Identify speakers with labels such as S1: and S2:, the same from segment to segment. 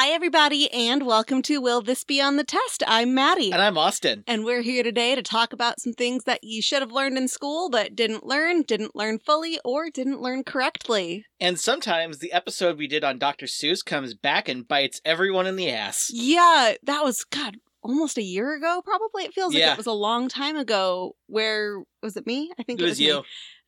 S1: Hi, everybody, and welcome to Will This Be on the Test? I'm Maddie.
S2: And I'm Austin.
S1: And we're here today to talk about some things that you should have learned in school but didn't learn, didn't learn fully, or didn't learn correctly.
S2: And sometimes the episode we did on Dr. Seuss comes back and bites everyone in the ass.
S1: Yeah, that was, God, almost a year ago, probably. It feels like
S2: Yeah.
S1: it was a long time ago. Where was it me? I think
S2: It
S1: it,
S2: was
S1: me.
S2: you.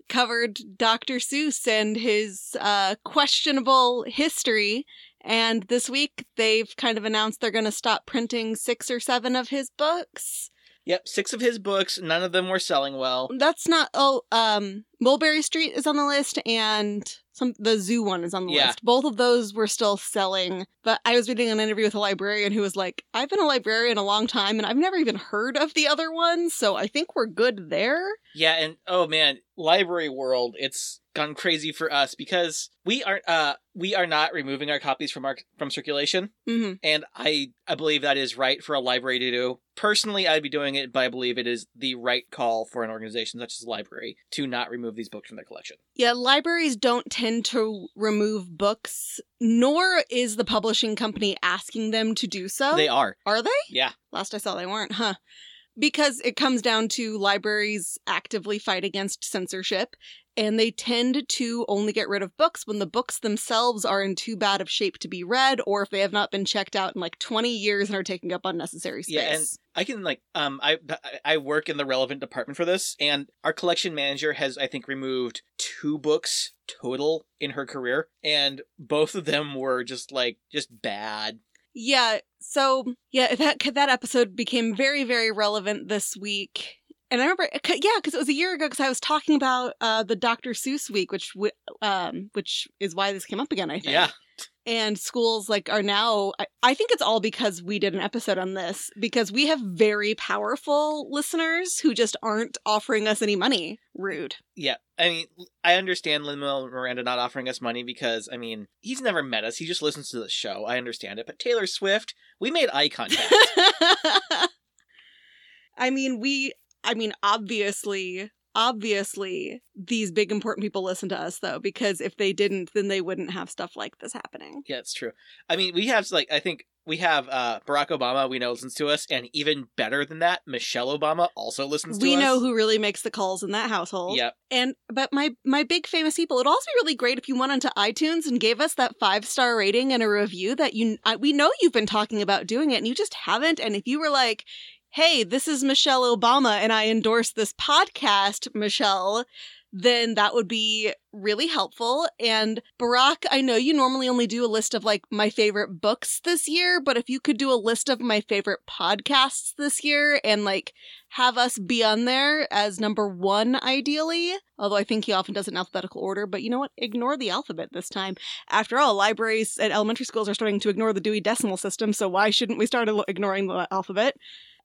S1: Covered Dr. Seuss and his uh, questionable history. And this week, they've kind of announced they're going to stop printing six or seven of his books.
S2: Yep, six of his books, none of them were selling well.
S1: That's not. Oh, um, Mulberry Street is on the list, and some the Zoo one is on the
S2: Yeah.
S1: list. Both of those were still selling. But I was reading an interview with a librarian who was like, "I've been a librarian a long time, and I've never even heard of the other ones, so I think we're good there."
S2: Yeah, and oh man, library world, it's gone crazy for us because we aren't uh we are not removing our copies from our from circulation,
S1: hmm
S2: and I I believe that is right for a library to do. Personally, I'd be doing it, but I believe it is the right call for an organization such as a library to not remove these books from their collection.
S1: Yeah, libraries don't tend to remove books, nor is the publishing company asking them to do so.
S2: They are.
S1: Are they?
S2: Yeah.
S1: Last I saw, they weren't, huh? Because it comes down to libraries actively fight against censorship, and they tend to only get rid of books when the books themselves are in too bad of shape to be read, or if they have not been checked out in like 20 years and are taking up unnecessary space.
S2: Yeah, and I can like um I I work in the relevant department for this, and our collection manager has I think removed two books total in her career, and both of them were just like just bad.
S1: Yeah, so yeah, that that episode became very very relevant this week. And I remember, yeah, because it was a year ago. Because I was talking about uh, the Dr. Seuss week, which w- um, which is why this came up again. I think.
S2: Yeah,
S1: And schools like are now. I, I think it's all because we did an episode on this because we have very powerful listeners who just aren't offering us any money. Rude.
S2: yeah. I mean, I understand Lin Miranda not offering us money because I mean he's never met us. He just listens to the show. I understand it, but Taylor Swift, we made eye contact.
S1: I mean, we, I mean, obviously, obviously, these big important people listen to us though, because if they didn't, then they wouldn't have stuff like this happening.
S2: yeah, it's true. I mean, we have like I think we have uh Barack Obama. We know listens to us, and even better than that, Michelle Obama also listens to
S1: We
S2: us.
S1: know who really makes the calls in that household.
S2: Yep.
S1: And but my my big famous people, it'd also be really great if you went onto iTunes and gave us that five star rating and a review that you I, we know you've been talking about doing it and you just haven't. And if you were like, "Hey, this is Michelle Obama and I endorse this podcast, Michelle," then that would be really helpful. And Barack, I know you normally only do a list of like my favorite books this year, but if you could do a list of my favorite podcasts this year and like have us be on there as number one, ideally. Although I think he often does it in alphabetical order, but you know what? Ignore the alphabet this time. After all, libraries and elementary schools are starting to ignore the Dewey Decimal System, so why shouldn't we start ignoring the alphabet?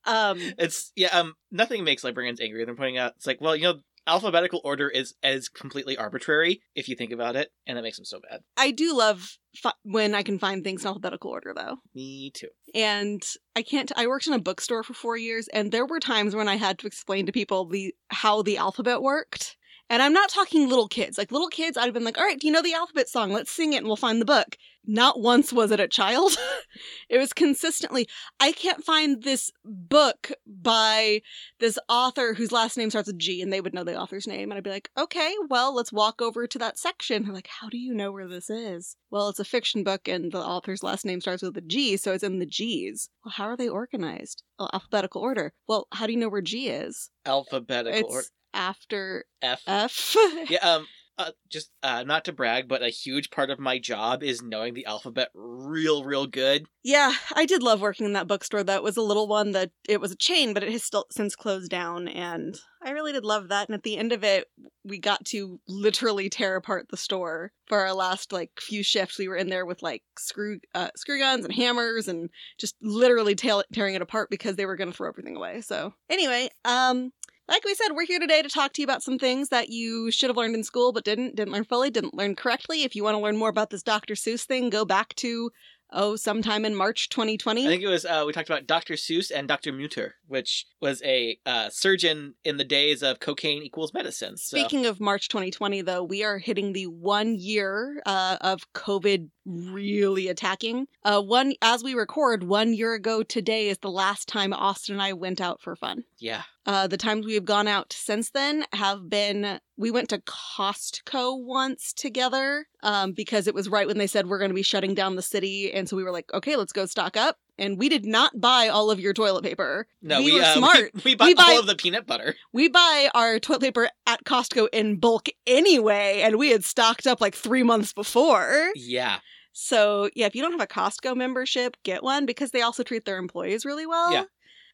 S1: Um,
S2: It's yeah, um nothing makes librarians angrier than pointing out it's like, well, you know, alphabetical order is as completely arbitrary if you think about it, and that makes them so bad.
S1: I do love fi- when I can find things in alphabetical order, though.
S2: Me too.
S1: and I can't. I worked in a bookstore for four years, and there were times when I had to explain to people the how the alphabet worked. And I'm not talking little kids. Like little kids, I'd have been like, "All right, do you know the alphabet song? Let's sing it, and we'll find the book." Not once was it a child. it was consistently, "I can't find this book by this author whose last name starts with G," and they would know the author's name, and I'd be like, "Okay, well, let's walk over to that section." They're like, "How do you know where this is?" Well, it's a fiction book, and the author's last name starts with a G, so it's in the G's. Well, how are they organized? Oh, alphabetical order. Well, how do you know where G is?
S2: Alphabetical
S1: it's
S2: order.
S1: after
S2: F.
S1: F.
S2: Yeah, um uh, just uh, not to brag, but a huge part of my job is knowing the alphabet real, real good.
S1: yeah, I did love working in that bookstore. That was a little one that it was a chain, but it has still since closed down, and I really did love that. And at the end of it, we got to literally tear apart the store for our last like few shifts. We were in there with like screw uh, screw guns and hammers, and just literally tail- tearing it apart because they were going to throw everything away. So anyway, um. Like we said, we're here today to talk to you about some things that you should have learned in school but didn't, didn't learn fully, didn't learn correctly. If you want to learn more about this Dr. Seuss thing, go back to, oh, sometime in March 2020.
S2: I think it was uh, we talked about Dr. Seuss and Dr. Mütter. Which was a uh, surgeon in the days of cocaine equals medicine. So.
S1: Speaking of March 2020, though, we are hitting the one year uh, of COVID really attacking. Uh, one as we record, one year ago today is the last time Austin and I went out for fun.
S2: yeah,
S1: Uh, the times we have gone out since then have been we went to Costco once together um, because it was right when they said we're going to be shutting down the city, and so we were like, okay, let's go stock up. And we did not buy all of your toilet paper.
S2: no,
S1: we,
S2: we,
S1: were
S2: uh,
S1: smart.
S2: We, we bought
S1: We buy-
S2: all of the peanut butter.
S1: We buy our toilet paper at Costco in bulk anyway, and we had stocked up like three months before.
S2: Yeah,
S1: So yeah, if you don't have a Costco membership, get one because they also treat their employees really well.
S2: Yeah.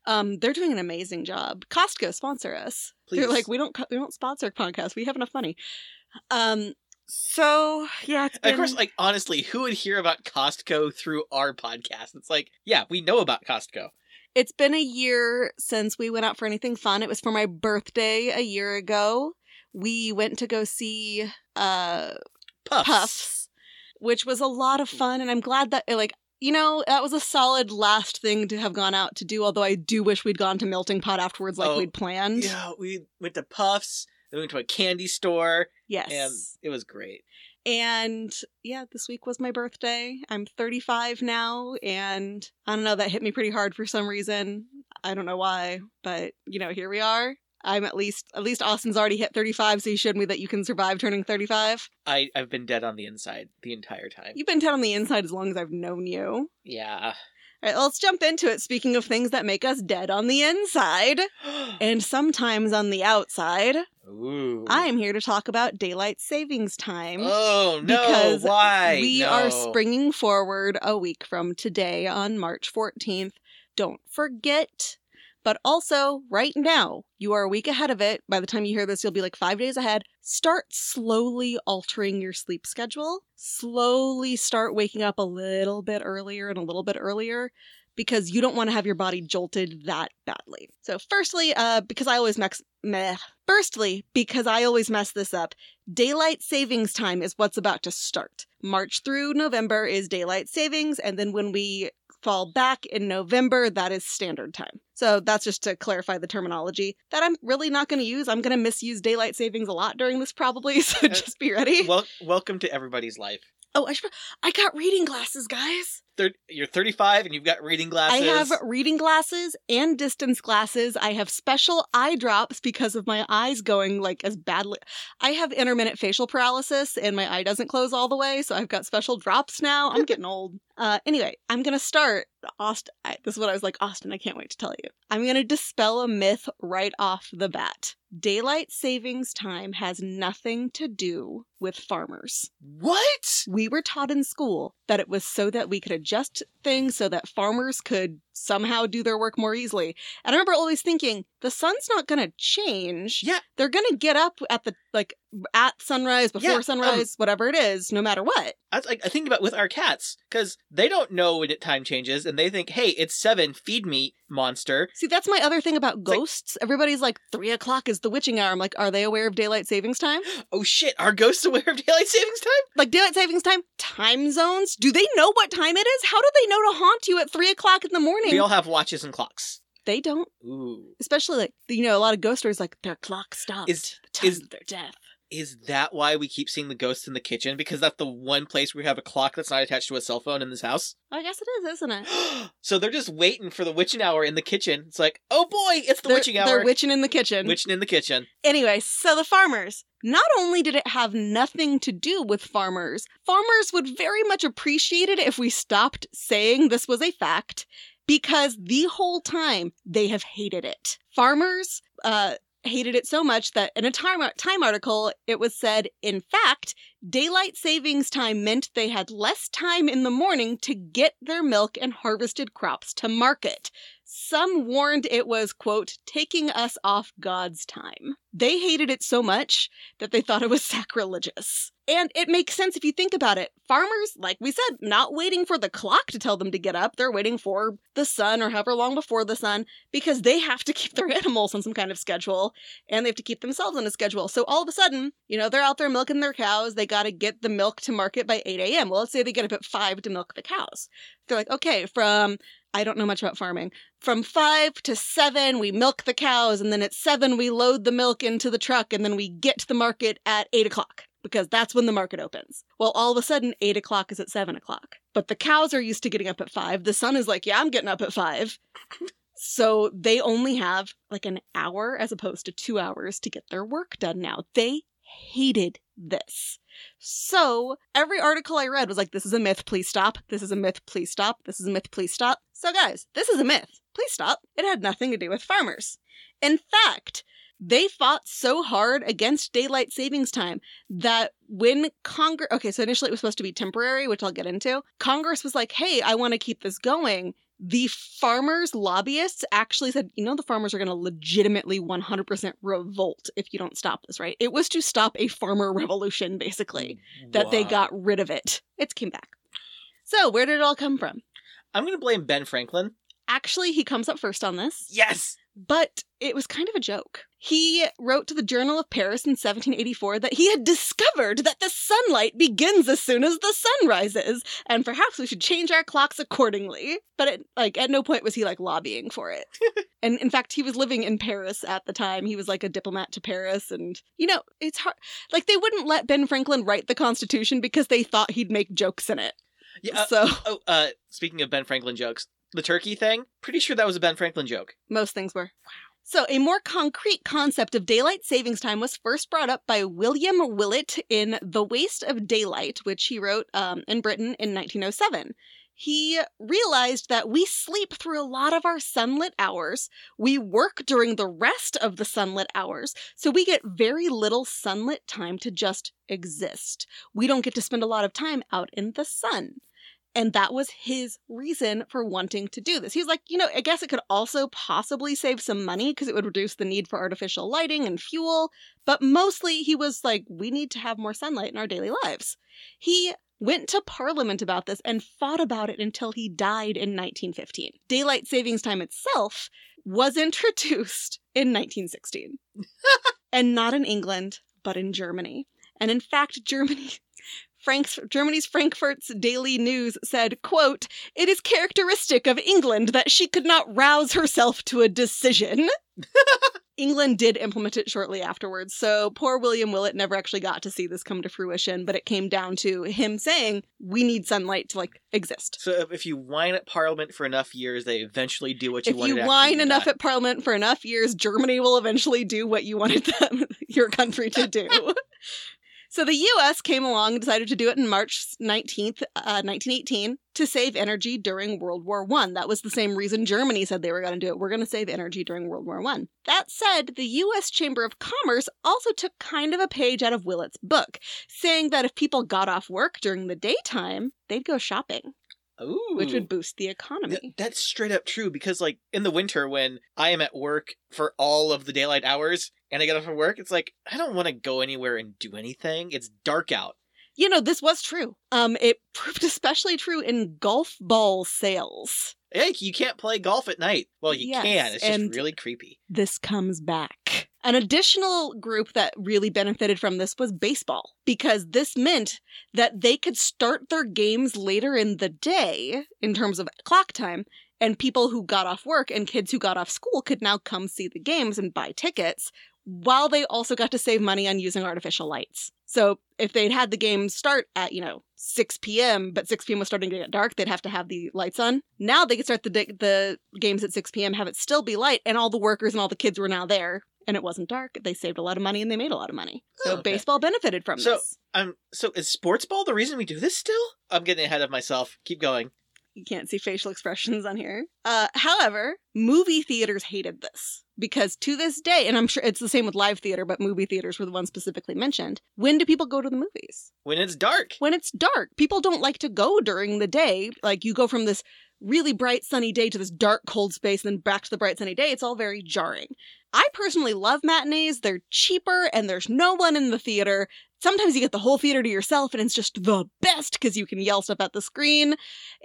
S1: Um, they're doing an amazing job. Costco sponsor us.
S2: please.
S1: They're like, we don't, we don't sponsor podcasts. We have enough money. Um, so yeah, it's been,
S2: Of course, like honestly, who would hear about Costco through our podcast? It's like, yeah, we know about Costco.
S1: it's been a year since we went out for anything fun. It was for my birthday a year ago. We went to go see uh
S2: Puffs.
S1: Puffs, which was a lot of fun, and I'm glad that like you know that was a solid last thing to have gone out to do. Although I do wish we'd gone to Melting Pot afterwards, like
S2: Oh,
S1: we'd planned.
S2: Yeah, we went to Puffs. Then we went to a candy store,
S1: Yes.
S2: and it was great.
S1: And yeah, this week was my birthday. I'm 35 now, and I don't know, that hit me pretty hard for some reason. I don't know why, but you know, here we are. I'm at least at least Austin's already hit 35, so you showed me that you can survive turning 35.
S2: I I've been dead on the inside the entire time.
S1: You've been dead on the inside as long as I've known you.
S2: Yeah.
S1: All right, let's jump into it. Speaking of things that make us dead on the inside and sometimes on the outside,
S2: Ooh.
S1: I am here to talk about daylight savings time.
S2: Oh no!
S1: because
S2: Why?
S1: We
S2: No.
S1: are springing forward a week from today on March 14th. Don't forget. But also, right now, you are a week ahead of it. By the time you hear this, you'll be like five days ahead. Start slowly altering your sleep schedule. Slowly start waking up a little bit earlier and a little bit earlier because you don't want to have your body jolted that badly. So, firstly, uh, because I always mess, meh. Firstly, because I always mess this up, daylight savings time is what's about to start. March through November is daylight savings, and then when we fall back in November, that is standard time. So that's just to clarify the terminology that I'm really not going to use. I'm going to misuse daylight savings a lot during this probably, so uh, just be ready.
S2: Well, welcome to everybody's life.
S1: oh, I should, I got reading glasses, guys.
S2: Thir- you're 35 and you've got reading glasses.
S1: I have reading glasses and distance glasses. I have special eye drops because of my eyes going like as badly. I have intermittent facial paralysis and my eye doesn't close all the way, so I've got special drops now. I'm getting old. Uh, anyway, I'm gonna start. Austin, I, this is what I was like, Austin. I can't wait to tell you. I'm gonna dispel a myth right off the bat. Daylight savings time has nothing to do with farmers.
S2: What?
S1: We were taught in school that it was so that we could adjust things so that farmers could somehow do their work more easily. And I remember always thinking, the sun's not going to change.
S2: Yeah.
S1: They're going to get up at the, like, at sunrise, before
S2: Yeah, um,
S1: sunrise, whatever it is, no matter what.
S2: I, like, I think about with our cats because they don't know when time changes and they think, "Hey, it's seven. Feed me, monster."
S1: See, that's my other thing about
S2: like-
S1: ghosts. Everybody's like, three o'clock is the witching hour. I'm like, are they aware of daylight savings time?
S2: Oh shit! Are ghosts aware of daylight savings time?
S1: Like, daylight savings time? Time zones? Do they know what time it is? How do they know to haunt you at three o'clock in the morning?
S2: We all have watches and clocks.
S1: they don't.
S2: Ooh.
S1: especially like you know a lot of ghost stories like their clock stopped
S2: Is-
S1: the time
S2: is-
S1: of their death
S2: Is that why we keep seeing the ghosts in the kitchen? Because that's the one place where we have a clock that's not attached to a cell phone in this house.
S1: i guess it is isn't it
S2: so they're just waiting for the witching hour in the kitchen. It's like, oh boy, it's the
S1: they're,
S2: witching hour.
S1: they're witching in the kitchen
S2: Witching in the kitchen.
S1: anyway so the farmers not only did it have nothing to do with farmers farmers would very much appreciate it if we stopped saying this was a fact because the whole time they have hated it. Farmers uh hated it so much that in a time, time article it was said in fact daylight savings time meant they had less time in the morning to get their milk and harvested crops to market some warned it was quote taking us off god's time they hated it so much that they thought it was sacrilegious and it makes sense if you think about it farmers like we said not waiting for the clock to tell them to get up they're waiting for the sun or however long before the sun because they have to keep their animals on some kind of schedule and they have to keep themselves on a schedule. So all of a sudden, you know, they're out there milking their cows. They got to get the milk to market by 8 a.m. Well, let's say they get up at 5 to milk the cows. They're like, okay, from I don't know much about farming. From five to seven, we milk the cows, and then at seven, we load the milk into the truck, and then we get to the market at eight o'clock because that's when the market opens. Well, all of a sudden, eight o'clock is at seven o'clock. But the cows are used to getting up at five. The sun is like, yeah, I'm getting up at five. so they only have like an hour as opposed to two hours to get their work done now. They hated this. So every article I read was like, this is a myth, please stop. This is a myth, please stop. This is a myth, please stop. So, guys, this is a myth. Please stop. It had nothing to do with farmers. In fact, they fought so hard against daylight savings time that when Congress, okay, so initially it was supposed to be temporary, which I'll get into. Congress was like, hey, I want to keep this going. The farmers' lobbyists actually said, you know, the farmers are going to legitimately 100% revolt if you don't stop this, right? It was to stop a farmer revolution, basically, that they got rid of it. It came back. So, where did it all come from?
S2: I'm going to blame Ben Franklin.
S1: Actually, he comes up first on this.
S2: Yes.
S1: But it was kind of a joke. He wrote to the Journal of Paris in 1784 that he had discovered that the sunlight begins as soon as the sun rises, and perhaps we should change our clocks accordingly. But it, like at no point was he like lobbying for it. and in fact, he was living in Paris at the time. He was like a diplomat to Paris, and you know, it's hard. Like they wouldn't let Ben Franklin write the Constitution because they thought he'd make jokes in it.
S2: Yeah. uh,
S1: so
S2: oh, uh, speaking of Ben Franklin jokes, the turkey thing. Pretty sure that was a Ben Franklin joke.
S1: Most things were. Wow. So, a more concrete concept of daylight savings time was first brought up by William Willett in The Waste of Daylight, which he wrote um, in Britain in 1907. He realized that we sleep through a lot of our sunlit hours. We work during the rest of the sunlit hours, so we get very little sunlit time to just exist. We don't get to spend a lot of time out in the sun. And that was his reason for wanting to do this. He was like, you know, I guess it could also possibly save some money because it would reduce the need for artificial lighting and fuel. But mostly he was like, we need to have more sunlight in our daily lives. He went to Parliament about this and fought about it until he died in 1915. Daylight savings time itself was introduced in 1916. and not in England, but in Germany. And in fact, Germany Frank's, Germany's Frankfurt's Daily News said, quote, It is characteristic of England that she could not rouse herself to a decision. England did implement it shortly afterwards, so poor William Willett never actually got to see this come to fruition, but it came down to him saying, We need sunlight to like exist.
S2: So if- you whine at Parliament for enough years, they eventually do what you
S1: If
S2: wanted.
S1: If
S2: you
S1: whine enough at Parliament for enough years, Germany will eventually do what you wanted them, your country to do. so the US came along and decided to do it in March 19th, uh, 1918 to save energy during World War One. That was the same reason Germany said they were going to do it. We're going to save energy during World War One. That said, the US Chamber of Commerce also took kind of a page out of Willett's book, saying that if people got off work during the daytime, they'd go shopping,
S2: Ooh.
S1: which would boost the economy.
S2: Th- that's straight up true because, like, in the winter when I am at work for all of the daylight hours and I get off of work, it's like I don't want to go anywhere and do anything. It's dark out.
S1: You know, this was true. Um, it proved especially true in golf ball sales.
S2: Hey, you can't play golf at night. Well, you
S1: Yes,
S2: can. It's just really creepy.
S1: This comes back. An additional group that really benefited from this was baseball, because this meant that they could start their games later in the day in terms of clock time, and people who got off work and kids who got off school could now come see the games and buy tickets, while they also got to save money on using artificial lights. So if they'd had the game start at, you know, 6 p.m., but 6 p.m. was starting to get dark, they'd have to have the lights on. Now they could start the, the games at 6 p.m., have it still be light, and all the workers and all the kids were now there, and it wasn't dark. They saved a lot of money and they made a lot of money. So
S2: Oh, okay.
S1: baseball benefited from
S2: So-
S1: this.
S2: Um, so is sports ball the reason we do this still? I'm getting ahead of myself. Keep going.
S1: You can't see facial expressions on here. Uh, however, movie theaters hated this because to this day, and I'm sure it's the same with live theater, but movie theaters were the ones specifically mentioned. When do people go to the movies?
S2: When it's dark.
S1: When it's dark. People don't like to go during the day. Like you go from this really bright sunny day to this dark cold space and then back to the bright sunny day. It's all very jarring. I personally love matinees. They're cheaper and there's no one in the theater. Sometimes you get the whole theater to yourself and it's just the best because you can yell stuff at the screen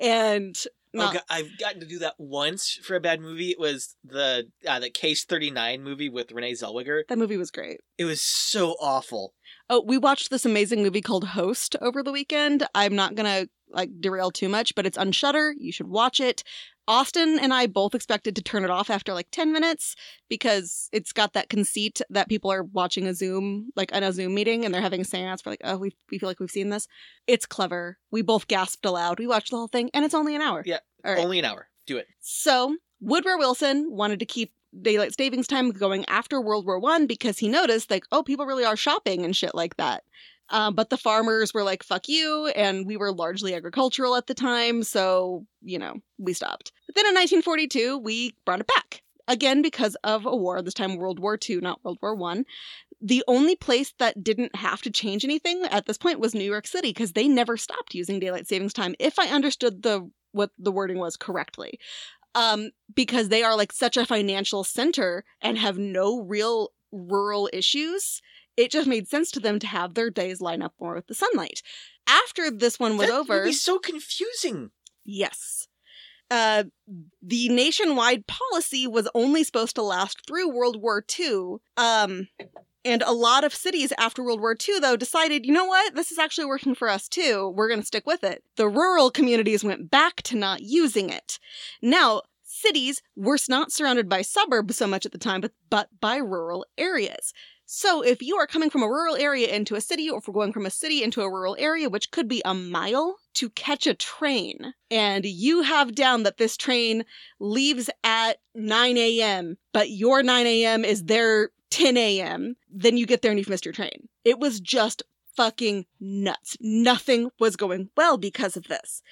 S1: and
S2: Oh, God, I've gotten to do that once for a bad movie. It was the uh, the Case 39 movie with Renee Zellweger.
S1: that movie was great.
S2: It was so awful.
S1: Oh, we watched this amazing movie called Host over the weekend. I'm not gonna like derail too much, but it's on Shudder. You should watch it. Austin and I both expected to turn it off after like 10 minutes because it's got that conceit that people are watching a Zoom, like in a Zoom meeting, and they're having a seance for like, oh, we, we feel like we've seen this. It's clever. We both gasped aloud. We watched the whole thing, and it's only an hour.
S2: Yeah,
S1: right.
S2: Only an hour. Do it.
S1: So Woodrow Wilson wanted to keep daylight savings time going after World War One because he noticed like, oh, people really are shopping and shit like that. Um, but the farmers were like, fuck you, and we were largely agricultural at the time, so, you know, we stopped. Then in 1942, we brought it back. Again, because of a war, this time World War II, not World War One. The only place that didn't have to change anything at this point was New York City, because they never stopped using daylight savings time, if I understood the what the wording was correctly. Um, because they are like such a financial center and have no real rural issues it just made sense to them to have their days line up more with the sunlight. After this one was
S2: that
S1: over,
S2: would be so confusing.
S1: yes. Uh, the nationwide policy was only supposed to last through World War II. Um, and a lot of cities after World War II, though, decided, you know what? This is actually working for us too. We're going to stick with it. The rural communities went back to not using it. Now, cities were not surrounded by suburbs so much at the time, but, but by rural areas. So if you are coming from a rural area into a city, or if we're going from a city into a rural area, which could be a mile to catch a train, and you have down that this train leaves at 9 a.m., but your 9 a.m. is their 10 a.m., then you get there and you've missed your train. It was just fucking nuts. Nothing was going well because of this.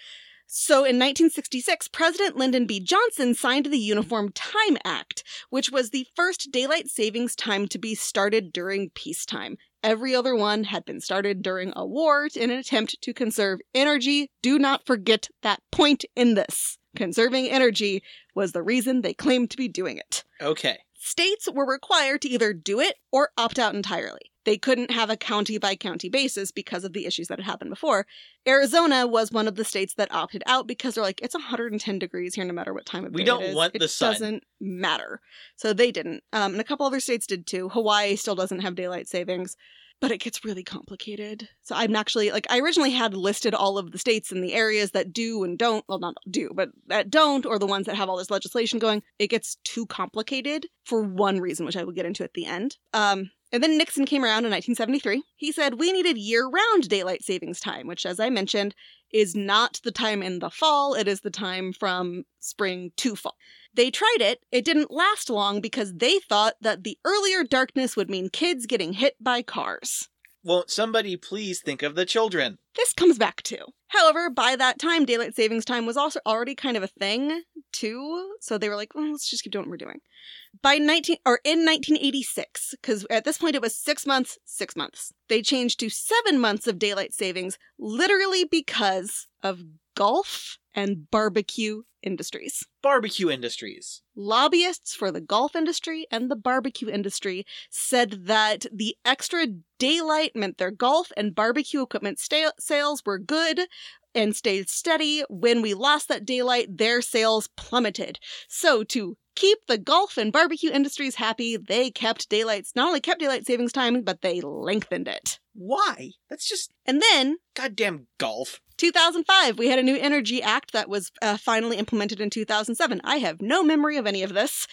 S1: So in 1966, President Lyndon B. Johnson signed the Uniform Time Act, which was the first daylight savings time to be started during peacetime. Every other one had been started during a war in an attempt to conserve energy. Do not forget that point in this. Conserving energy was the reason they claimed to be doing it.
S2: Okay.
S1: States were required to either do it or opt out entirely. They couldn't have a county by county basis because of the issues that had happened before. Arizona was one of the states that opted out because they're like, it's 110 degrees here no matter what time of
S2: We
S1: day
S2: don't
S1: it is.
S2: want
S1: it
S2: the sun."
S1: It doesn't matter. So they didn't. Um, and a couple other states did too. Hawaii still doesn't have daylight savings. But it gets really complicated. So I'm actually like I originally had listed all of the states and the areas that do and don't, well not do, but that don't, or the ones that have all this legislation going. It gets too complicated for one reason, which I will get into at the end. Um, and then Nixon came around in 1973. He said we needed year round daylight savings time, which, as I mentioned, is not the time in the fall, it is the time from spring to fall. They tried it, it didn't last long because they thought that the earlier darkness would mean kids getting hit by cars.
S2: Won't somebody please think of the children?
S1: This comes back to. However, by that time, daylight savings time was also already kind of a thing too. So they were like, well, let's just keep doing what we're doing. By 19 or in 1986, because at this point it was six months, six months. They changed to seven months of daylight savings, literally because of golf and barbecue industries.
S2: Barbecue industries.
S1: Lobbyists for the golf industry and the barbecue industry said that the extra daylight meant their golf and barbecue equipment sta- sales were good and stayed steady. When we lost that daylight, their sales plummeted. So, to keep the golf and barbecue industries happy, they kept daylights, not only kept daylight savings time, but they lengthened it.
S2: Why? That's just
S1: And then
S2: goddamn golf.
S1: 2005, we had a new Energy Act that was uh, finally implemented in 2007. I have no memory of any of this.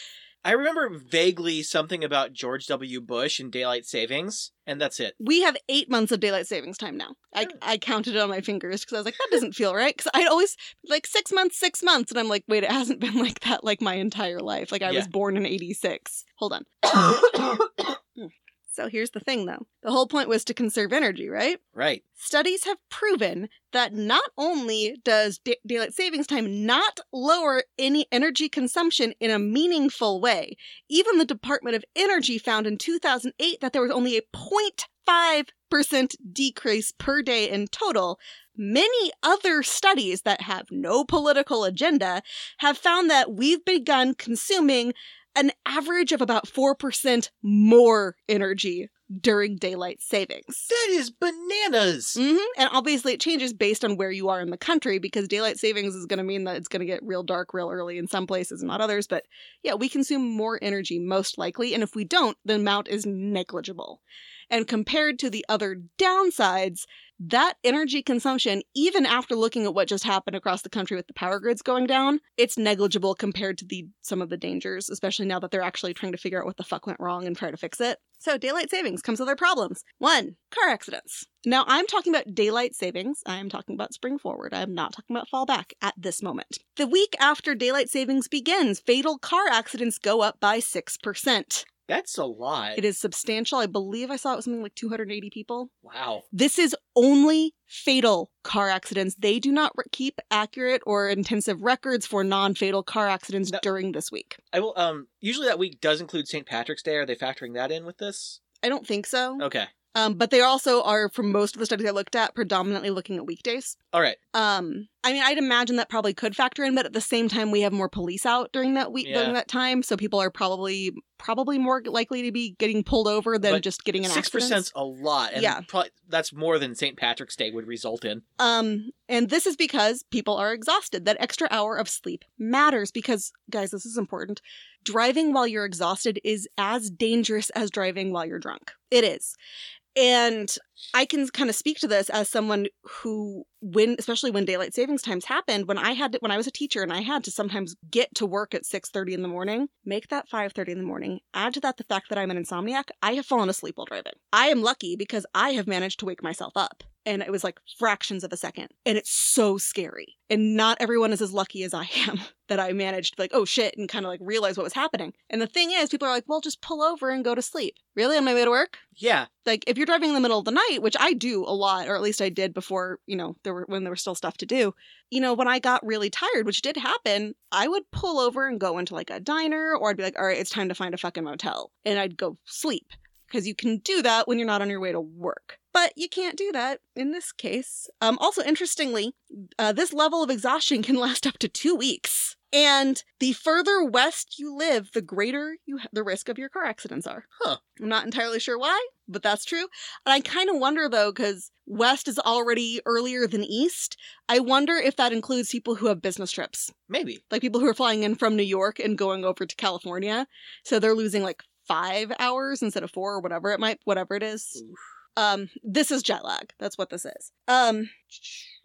S2: I remember vaguely something about George W. Bush and daylight savings, and that's it.
S1: We have eight months of daylight savings time now. I. I counted it on my fingers because I was like, that doesn't feel right. Because I'd always like six months, six months, and I'm like, wait, it hasn't been like that like my entire life. Like I was born in '86. Hold on. So here's the thing, though. The whole point was to conserve energy, right?
S2: right.
S1: Studies have proven that not only does da- daylight savings time not lower any energy consumption in a meaningful way, even the Department of Energy found in 2008 that there was only a 0.5% decrease per day in total. Many other studies that have no political agenda have found that we've begun consuming an average of about 4% more energy during daylight savings.
S2: That is bananas.
S1: hmm And obviously, it changes based on where you are in the country because daylight savings is going to mean that it's going to get real dark real early in some places and not others. But yeah, we consume more energy most likely. And if we don't, the amount is negligible. And compared to the other downsides, that energy consumption, even after looking at what just happened across the country with the power grids going down, it's negligible compared to the some of the dangers, especially now that they're actually trying to figure out what the fuck went wrong and try to fix it. So daylight savings comes with other problems. One, car accidents. Now I'm talking about daylight savings. I am talking about spring forward. I am not talking about fall back at this moment. The week after daylight savings begins, fatal car accidents go up by 6%.
S2: That's a lot.
S1: It is substantial. I believe I saw it was something like 280 people.
S2: Wow.
S1: This is only fatal car accidents. They do not re- keep accurate or intensive records for non-fatal car accidents
S2: No.
S1: during this week.
S2: I will. Um. Usually that week does include St. Patrick's Day. Are they factoring that in with this?
S1: I don't think so.
S2: Okay.
S1: Um, but they also are, for most of the studies I looked at, predominantly looking at weekdays.
S2: All right.
S1: Um, I mean, I'd imagine that probably could factor in, but at the same time, we have more police out during that week
S2: Yeah.
S1: during that time, so people are probably probably more likely to be getting pulled over than
S2: But
S1: just getting an
S2: Six
S1: accident.
S2: percent's a lot, and
S1: Yeah.
S2: probably that's more than St. Patrick's Day would result in.
S1: Um, and this is because people are exhausted. That extra hour of sleep matters because, guys, this is important. Driving while you're exhausted is as dangerous as driving while you're drunk. It is. And I can kind of speak to this as someone who, when, especially when daylight savings times happened, when I had to, when I was a teacher and I had to sometimes get to work at six thirty in the morning, make that five thirty in the morning. Add to that the fact that I'm an insomniac. I have fallen asleep while driving. I am lucky because I have managed to wake myself up, and it was like fractions of a second, and it's so scary. And not everyone is as lucky as I am that I managed to like, oh shit, and kind of like realize what was happening. And the thing is, people are like, well, just pull over and go to sleep. Really, on my way to work?
S2: Yeah.
S1: like if you're driving in the middle of the night which i do a lot or at least i did before you know there were when there was still stuff to do you know when i got really tired which did happen i would pull over and go into like a diner or i'd be like all right it's time to find a fucking motel and i'd go sleep because you can do that when you're not on your way to work but you can't do that in this case um also interestingly uh, this level of exhaustion can last up to two weeks and the further west you live the greater you the risk of your car accidents are
S2: Huh.
S1: i'm not entirely sure why but that's true and I kind of wonder though, because West is already earlier than East. I wonder if that includes people who have business trips,
S2: Maybe.
S1: like people who are flying in from New York and going over to California. So they're losing like five hours instead of four or whatever it might, whatever it is.
S2: Oof.
S1: Um, this is jet lag. That's what this is. Um,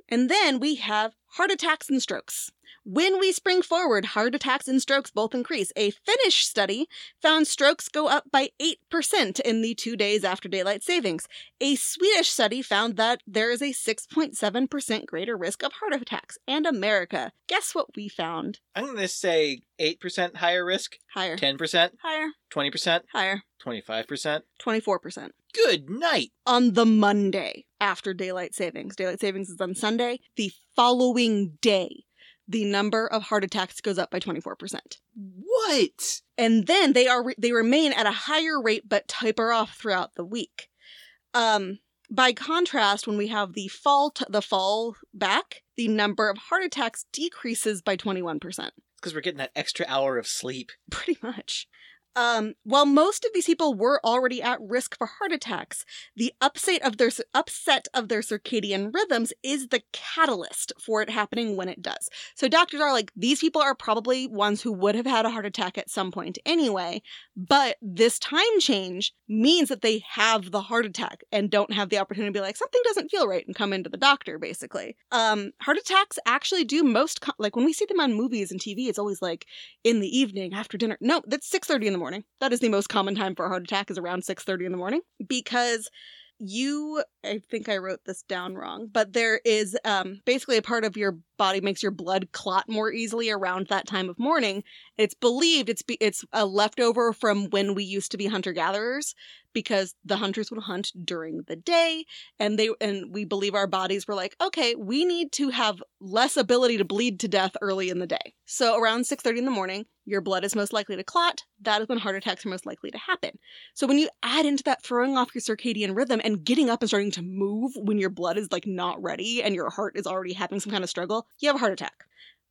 S1: and then we have heart attacks and strokes. When we spring forward, heart attacks and strokes both increase. A Finnish study found strokes go up by 8% in the two days after daylight savings. A Swedish study found that there is a 6.7% greater risk of heart attacks. And America, guess what we found?
S2: I'm going to say eight percent higher risk,
S1: Higher.
S2: ten percent,
S1: Higher.
S2: twenty percent,
S1: Higher.
S2: twenty-five percent.
S1: 24%.
S2: Good night.
S1: on the Monday after daylight savings. Daylight savings is on Sunday. The following day, the number of heart attacks goes up by 24%.
S2: What?
S1: And then they are they remain at a higher rate but taper off throughout the week. Um by contrast, when we have the fall t- the fall back, the number of heart attacks decreases by 21%.
S2: Because we're getting that extra hour of sleep.
S1: Pretty much. Um, while most of these people were already at risk for heart attacks, the upset of their upset of their circadian rhythms is the catalyst for it happening when it does. So doctors are like, these people are probably ones who would have had a heart attack at some point anyway, but this time change means that they have the heart attack and don't have the opportunity to be like, something doesn't feel right and come into the doctor, basically. Um, heart attacks actually do most, co- like when we see them on movies and TV, it's always like, in the evening after dinner. No, that's 6:30 in the morning. That is the most common time for a heart attack is around 6:30 in the morning because you I think I wrote this down wrong, but there is um basically a part of your body makes your blood clot more easily around that time of morning. It's believed it's be, it's a leftover from when we used to be hunter gatherers because the hunters would hunt during the day and they and we believe our bodies were like, okay, we need to have less ability to bleed to death early in the day. So around 6:30 in the morning, your blood is most likely to clot. That is when heart attacks are most likely to happen. So when you add into that throwing off your circadian rhythm and getting up and starting to move when your blood is like not ready and your heart is already having some kind of struggle, you have a heart attack.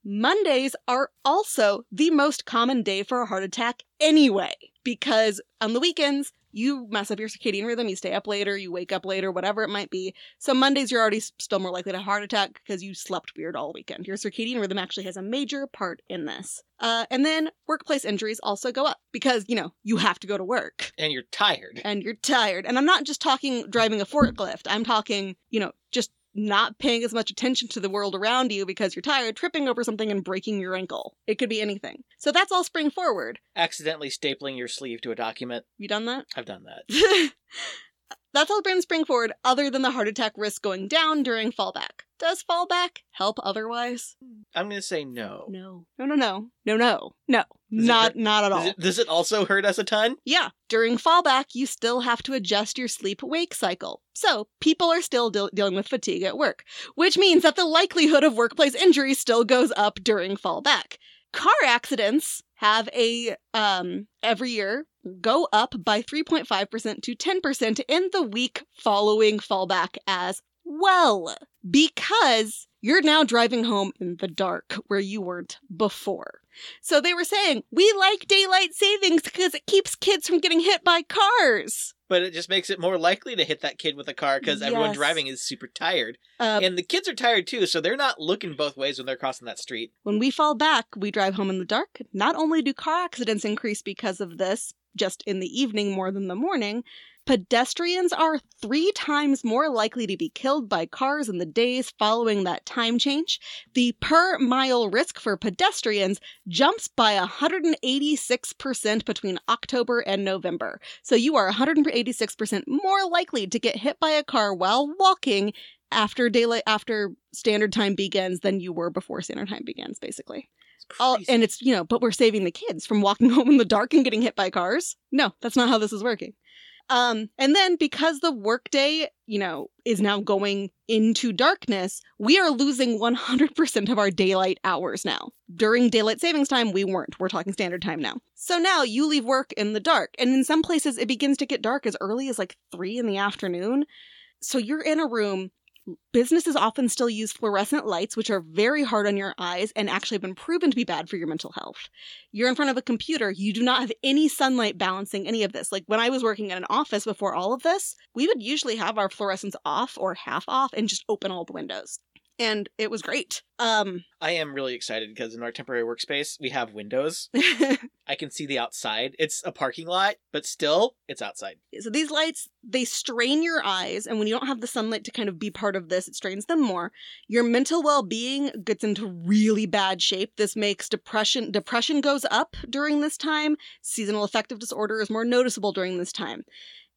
S1: Mondays are also the most common day for a heart attack anyway. Because on the weekends, you mess up your circadian rhythm, you stay up later, you wake up later, whatever it might be. So Mondays, you're already still more likely to have a heart attack because you slept weird all weekend. Your circadian rhythm actually has a major part in this. Uh, and then workplace injuries also go up because, you know, you have to go to work
S2: And you're tired.
S1: and you're tired. And I'm not just talking driving a forklift, I'm talking, you know, just not paying as much attention to the world around you because you're tired, tripping over something and breaking your ankle. It could be anything. So that's all spring forward.
S2: Accidentally stapling your sleeve to a document.
S1: You done that?
S2: I've done that.
S1: That's all brings spring forward, other than the heart attack risk going down during fallback. Does fallback help otherwise?
S2: I'm going to say no.
S1: No. No, no, no. No, no. No.
S2: Does
S1: Not not at all.
S2: Does it, does it also hurt us a ton?
S1: Yeah, during fallback, you still have to adjust your sleep wake cycle. So, people are still deal dealing with fatigue at work, which means that the likelihood of workplace injury still goes up during fallback. Car accidents have a, um, every year go up by 3.5% to 10% in the week following fallback as well. Because you're now driving home in the dark where you weren't before. So they were saying, we like daylight savings because it keeps kids from getting hit by cars.
S2: But it just makes it more likely to hit that kid with a car because everyone driving is super tired.
S1: Uh,
S2: and the kids are tired too, so they're not looking both ways when they're crossing that street.
S1: when we fall back, we drive home in the dark. Not only do car accidents increase because of this, just in the evening more than the morning, pedestrians are three times more likely to be killed by cars in the days following that time change. The per mile risk for pedestrians jumps by 186% between October and November. So you are 186% more likely to get hit by a car while walking after daylight after standard time begins than you were before standard time begins basically all and it's you know but we're saving the kids from walking home in the dark and getting hit by cars. No that's not how this is working. Um and then because the workday you know is now going into darkness we are losing 100% of our daylight hours now. During daylight savings time we weren't. We're talking standard time now. So now you leave work in the dark and in some places it begins to get dark as early as like 3 in the afternoon. So you're in a room Businesses often still use fluorescent lights, which are very hard on your eyes and actually have been proven to be bad for your mental health. You're in front of a computer, you do not have any sunlight balancing any of this. Like when I was working in an office before all of this, we would usually have our fluorescents off or half off and just open all the windows. And it was great. Um,
S2: I am really excited because in our temporary workspace, we have windows. I can see the outside. It's a parking lot, but still, it's outside.
S1: so these lights they strain your eyes and when you don't have the sunlight to kind of be part of this it strains them more your mental well-being gets into really bad shape this makes depression depression goes up during this time seasonal affective disorder is more noticeable during this time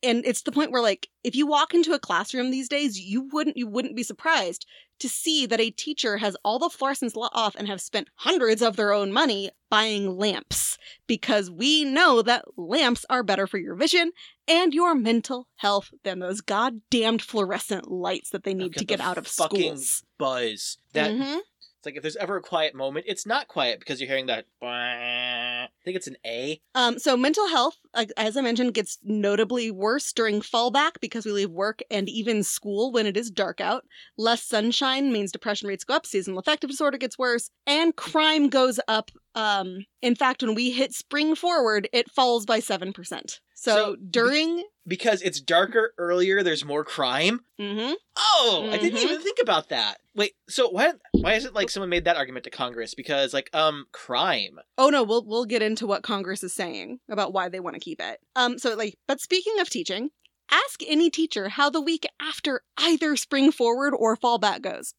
S1: and it's the point where like if you walk into a classroom these days you wouldn't you wouldn't be surprised to see that a teacher has all the fluorescents off and have spent hundreds of their own money buying lamps because we know that lamps are better for your vision and your mental health than those goddamned fluorescent lights that they need to get out of
S2: fucking
S1: schools.
S2: buzz. That
S1: Mhm.
S2: It's like if there's ever a quiet moment, it's not quiet because you're hearing that. I think it's an A.
S1: Um, so mental health, as I mentioned, gets notably worse during fallback because we leave work and even school when it is dark out. Less sunshine means depression rates go up, seasonal affective disorder gets worse, and crime goes up. Um, in fact, when we hit spring forward, it falls by seven percent. So,
S2: So,
S1: during,
S2: Because it's darker earlier, there's more crime.
S1: Mhm.
S2: Oh, I didn't even think about that. Wait, so why why is it like someone made that argument to Congress? Because like um crime.
S1: Oh no, we'll we'll get into what Congress is saying about why they want to keep it. Um so like but speaking of teaching, ask any teacher how the week after either spring forward or fall back goes.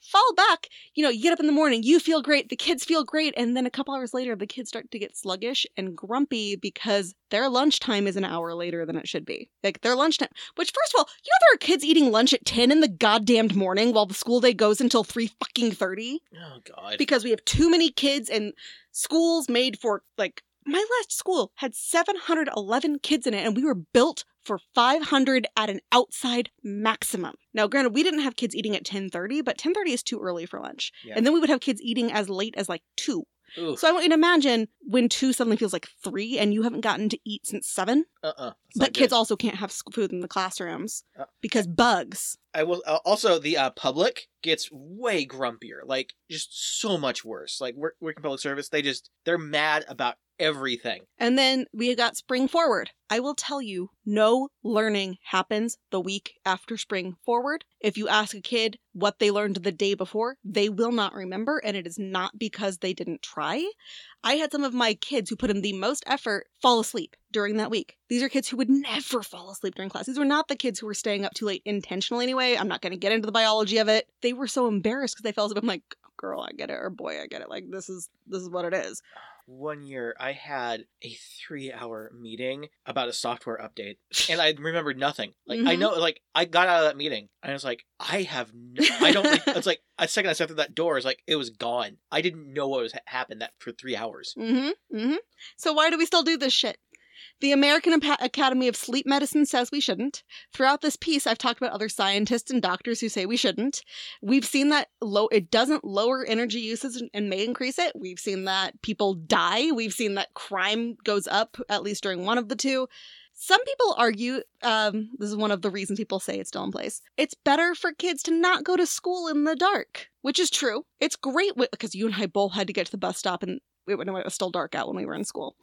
S1: Fall back, you know, you get up in the morning, you feel great, the kids feel great, and then a couple hours later the kids start to get sluggish and grumpy because their lunchtime is an hour later than it should be. Like their lunchtime which first of all, you know there are kids eating lunch at 10 in the goddamned morning while the school day goes until 3 fucking 30
S2: Oh god.
S1: because we have too many kids and schools made for like my last school had 711 kids in it and we were built for 500 at an outside maximum now granted we didn't have kids eating at 10.30 but 10.30 is too early for lunch
S2: Yeah.
S1: and then we would have kids eating as late as like 2
S2: Ooh.
S1: so i want you to imagine when 2 suddenly feels like 3 and you haven't gotten to eat since 7
S2: Uh-uh.
S1: But kids
S2: good.
S1: also can't have food in the classrooms
S2: Uh,
S1: because bugs.
S2: I will uh, also the uh, public gets way grumpier, like just so much worse. Like work, working public service, they just they're mad about everything.
S1: And then we got spring forward. I will tell you, no learning happens the week after spring forward. If you ask a kid what they learned the day before, they will not remember, and it is not because they didn't try. I had some of my kids who put in the most effort fall asleep during that week. These are kids who would never fall asleep during class. These were not the kids who were staying up too late intentionally anyway. I'm not going to get into the biology of it. They were so embarrassed because they fell asleep. I'm like, girl, I get it, or boy, I get it. Like this is this is what it is.
S2: One year, I had a three-hour meeting about a software update, and I remembered nothing. Like I
S1: Mhm.
S2: know, like I got out of that meeting, and I was like, I have, no, I don't. Like, it's like a second I stepped through that door, it's like it was gone. I didn't know what was happened that for three hours.
S1: Mm-hmm. Mm-hmm. So why do we still do this shit? The American Academy of Sleep Medicine says we shouldn't. Throughout this piece, I've talked about other scientists and doctors who say we shouldn't. We've seen that low it doesn't lower energy usage and may increase it. We've seen that people die. We've seen that crime goes up at least during one of the two. Some people argue, um, this is one of the reasons people say it's still in place. It's better for kids to not go to school in the dark, which is true. It's great because you and I both had to get to the bus stop and it, when it was still dark out when we were in school.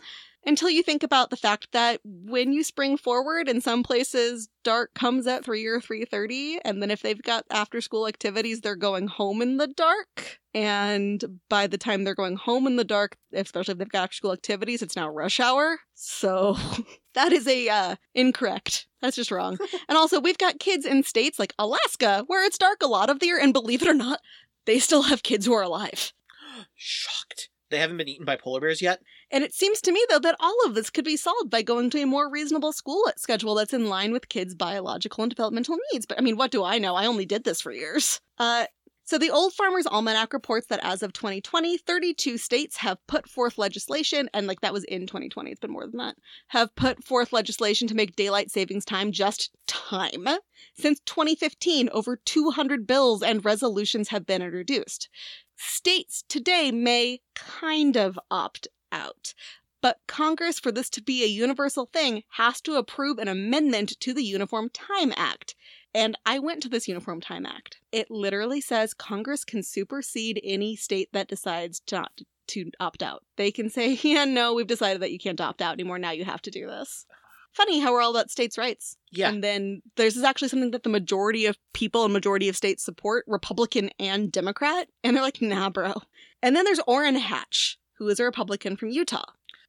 S1: Until you think about the fact that when you spring forward, in some places dark comes at three or three thirty, and then if they've got after school activities, they're going home in the dark. And by the time they're going home in the dark, especially if they've got after school activities, it's now rush hour. So that is a uh, incorrect. That's just wrong. and also, we've got kids in states like Alaska where it's dark a lot of the year, and believe it or not, they still have kids who are alive.
S2: Shocked. They haven't been eaten by polar bears yet.
S1: And it seems to me, though, that all of this could be solved by going to a more reasonable school schedule that's in line with kids' biological and developmental needs. But I mean, what do I know? I only did this for years. Uh, so the Old Farmer's Almanac reports that as of 2020, 32 states have put forth legislation, and like that was in 2020, it's been more than that, have put forth legislation to make daylight savings time just time. Since 2015, over 200 bills and resolutions have been introduced. States today may kind of opt out. But Congress, for this to be a universal thing, has to approve an amendment to the Uniform Time Act. And I went to this Uniform Time Act. It literally says Congress can supersede any state that decides not to opt out. They can say, yeah, no, we've decided that you can't opt out anymore. Now you have to do this. Funny how we're all about states' rights.
S2: Yeah.
S1: And then there's actually something that the majority of people and majority of states support, Republican and Democrat. And they're like, nah, bro. And then there's Orrin Hatch, who is a Republican from Utah.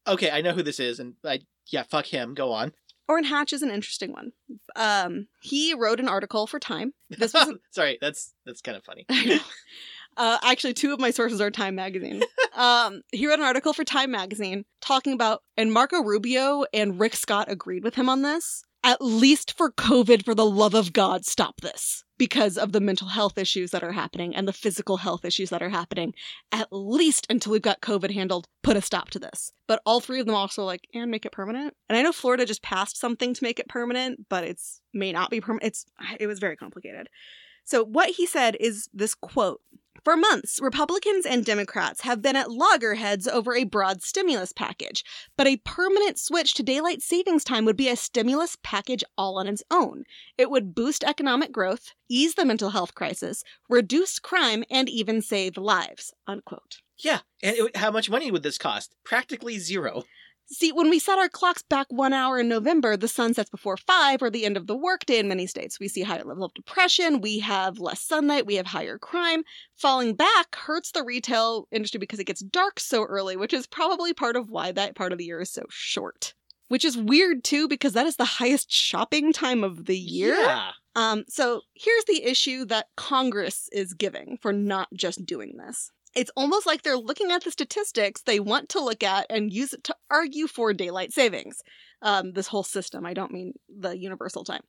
S2: Okay, I know who this is, and I yeah, fuck him. Go on.
S1: Orrin Hatch is an interesting one. Um, he wrote an article for Time. This was
S2: Sorry, that's that's kind of funny.
S1: Uh, actually, two of my sources are Time Magazine. Um, he wrote an article for Time Magazine talking about, and Marco Rubio and Rick Scott agreed with him on this. At least for COVID, for the love of God, stop this because of the mental health issues that are happening and the physical health issues that are happening. At least until we've got COVID handled, put a stop to this. But all three of them also like, and make it permanent. And I know Florida just passed something to make it permanent, but it's may not be permanent. It's it was very complicated. So what he said is this quote. For months, Republicans and Democrats have been at loggerheads over a broad stimulus package, but a permanent switch to daylight savings time would be a stimulus package all on its own. It would boost economic growth, ease the mental health crisis, reduce crime, and even save lives. Unquote.
S2: Yeah, and it, how much money would this cost? Practically zero.
S1: See, when we set our clocks back one hour in November, the sun sets before five or the end of the workday in many states. We see higher level of depression, we have less sunlight, we have higher crime. Falling back hurts the retail industry because it gets dark so early, which is probably part of why that part of the year is so short. Which is weird too, because that is the highest shopping time of the year.
S2: Yeah.
S1: Um, so here's the issue that Congress is giving for not just doing this. It's almost like they're looking at the statistics they want to look at and use it to argue for daylight savings. Um, this whole system, I don't mean the universal time.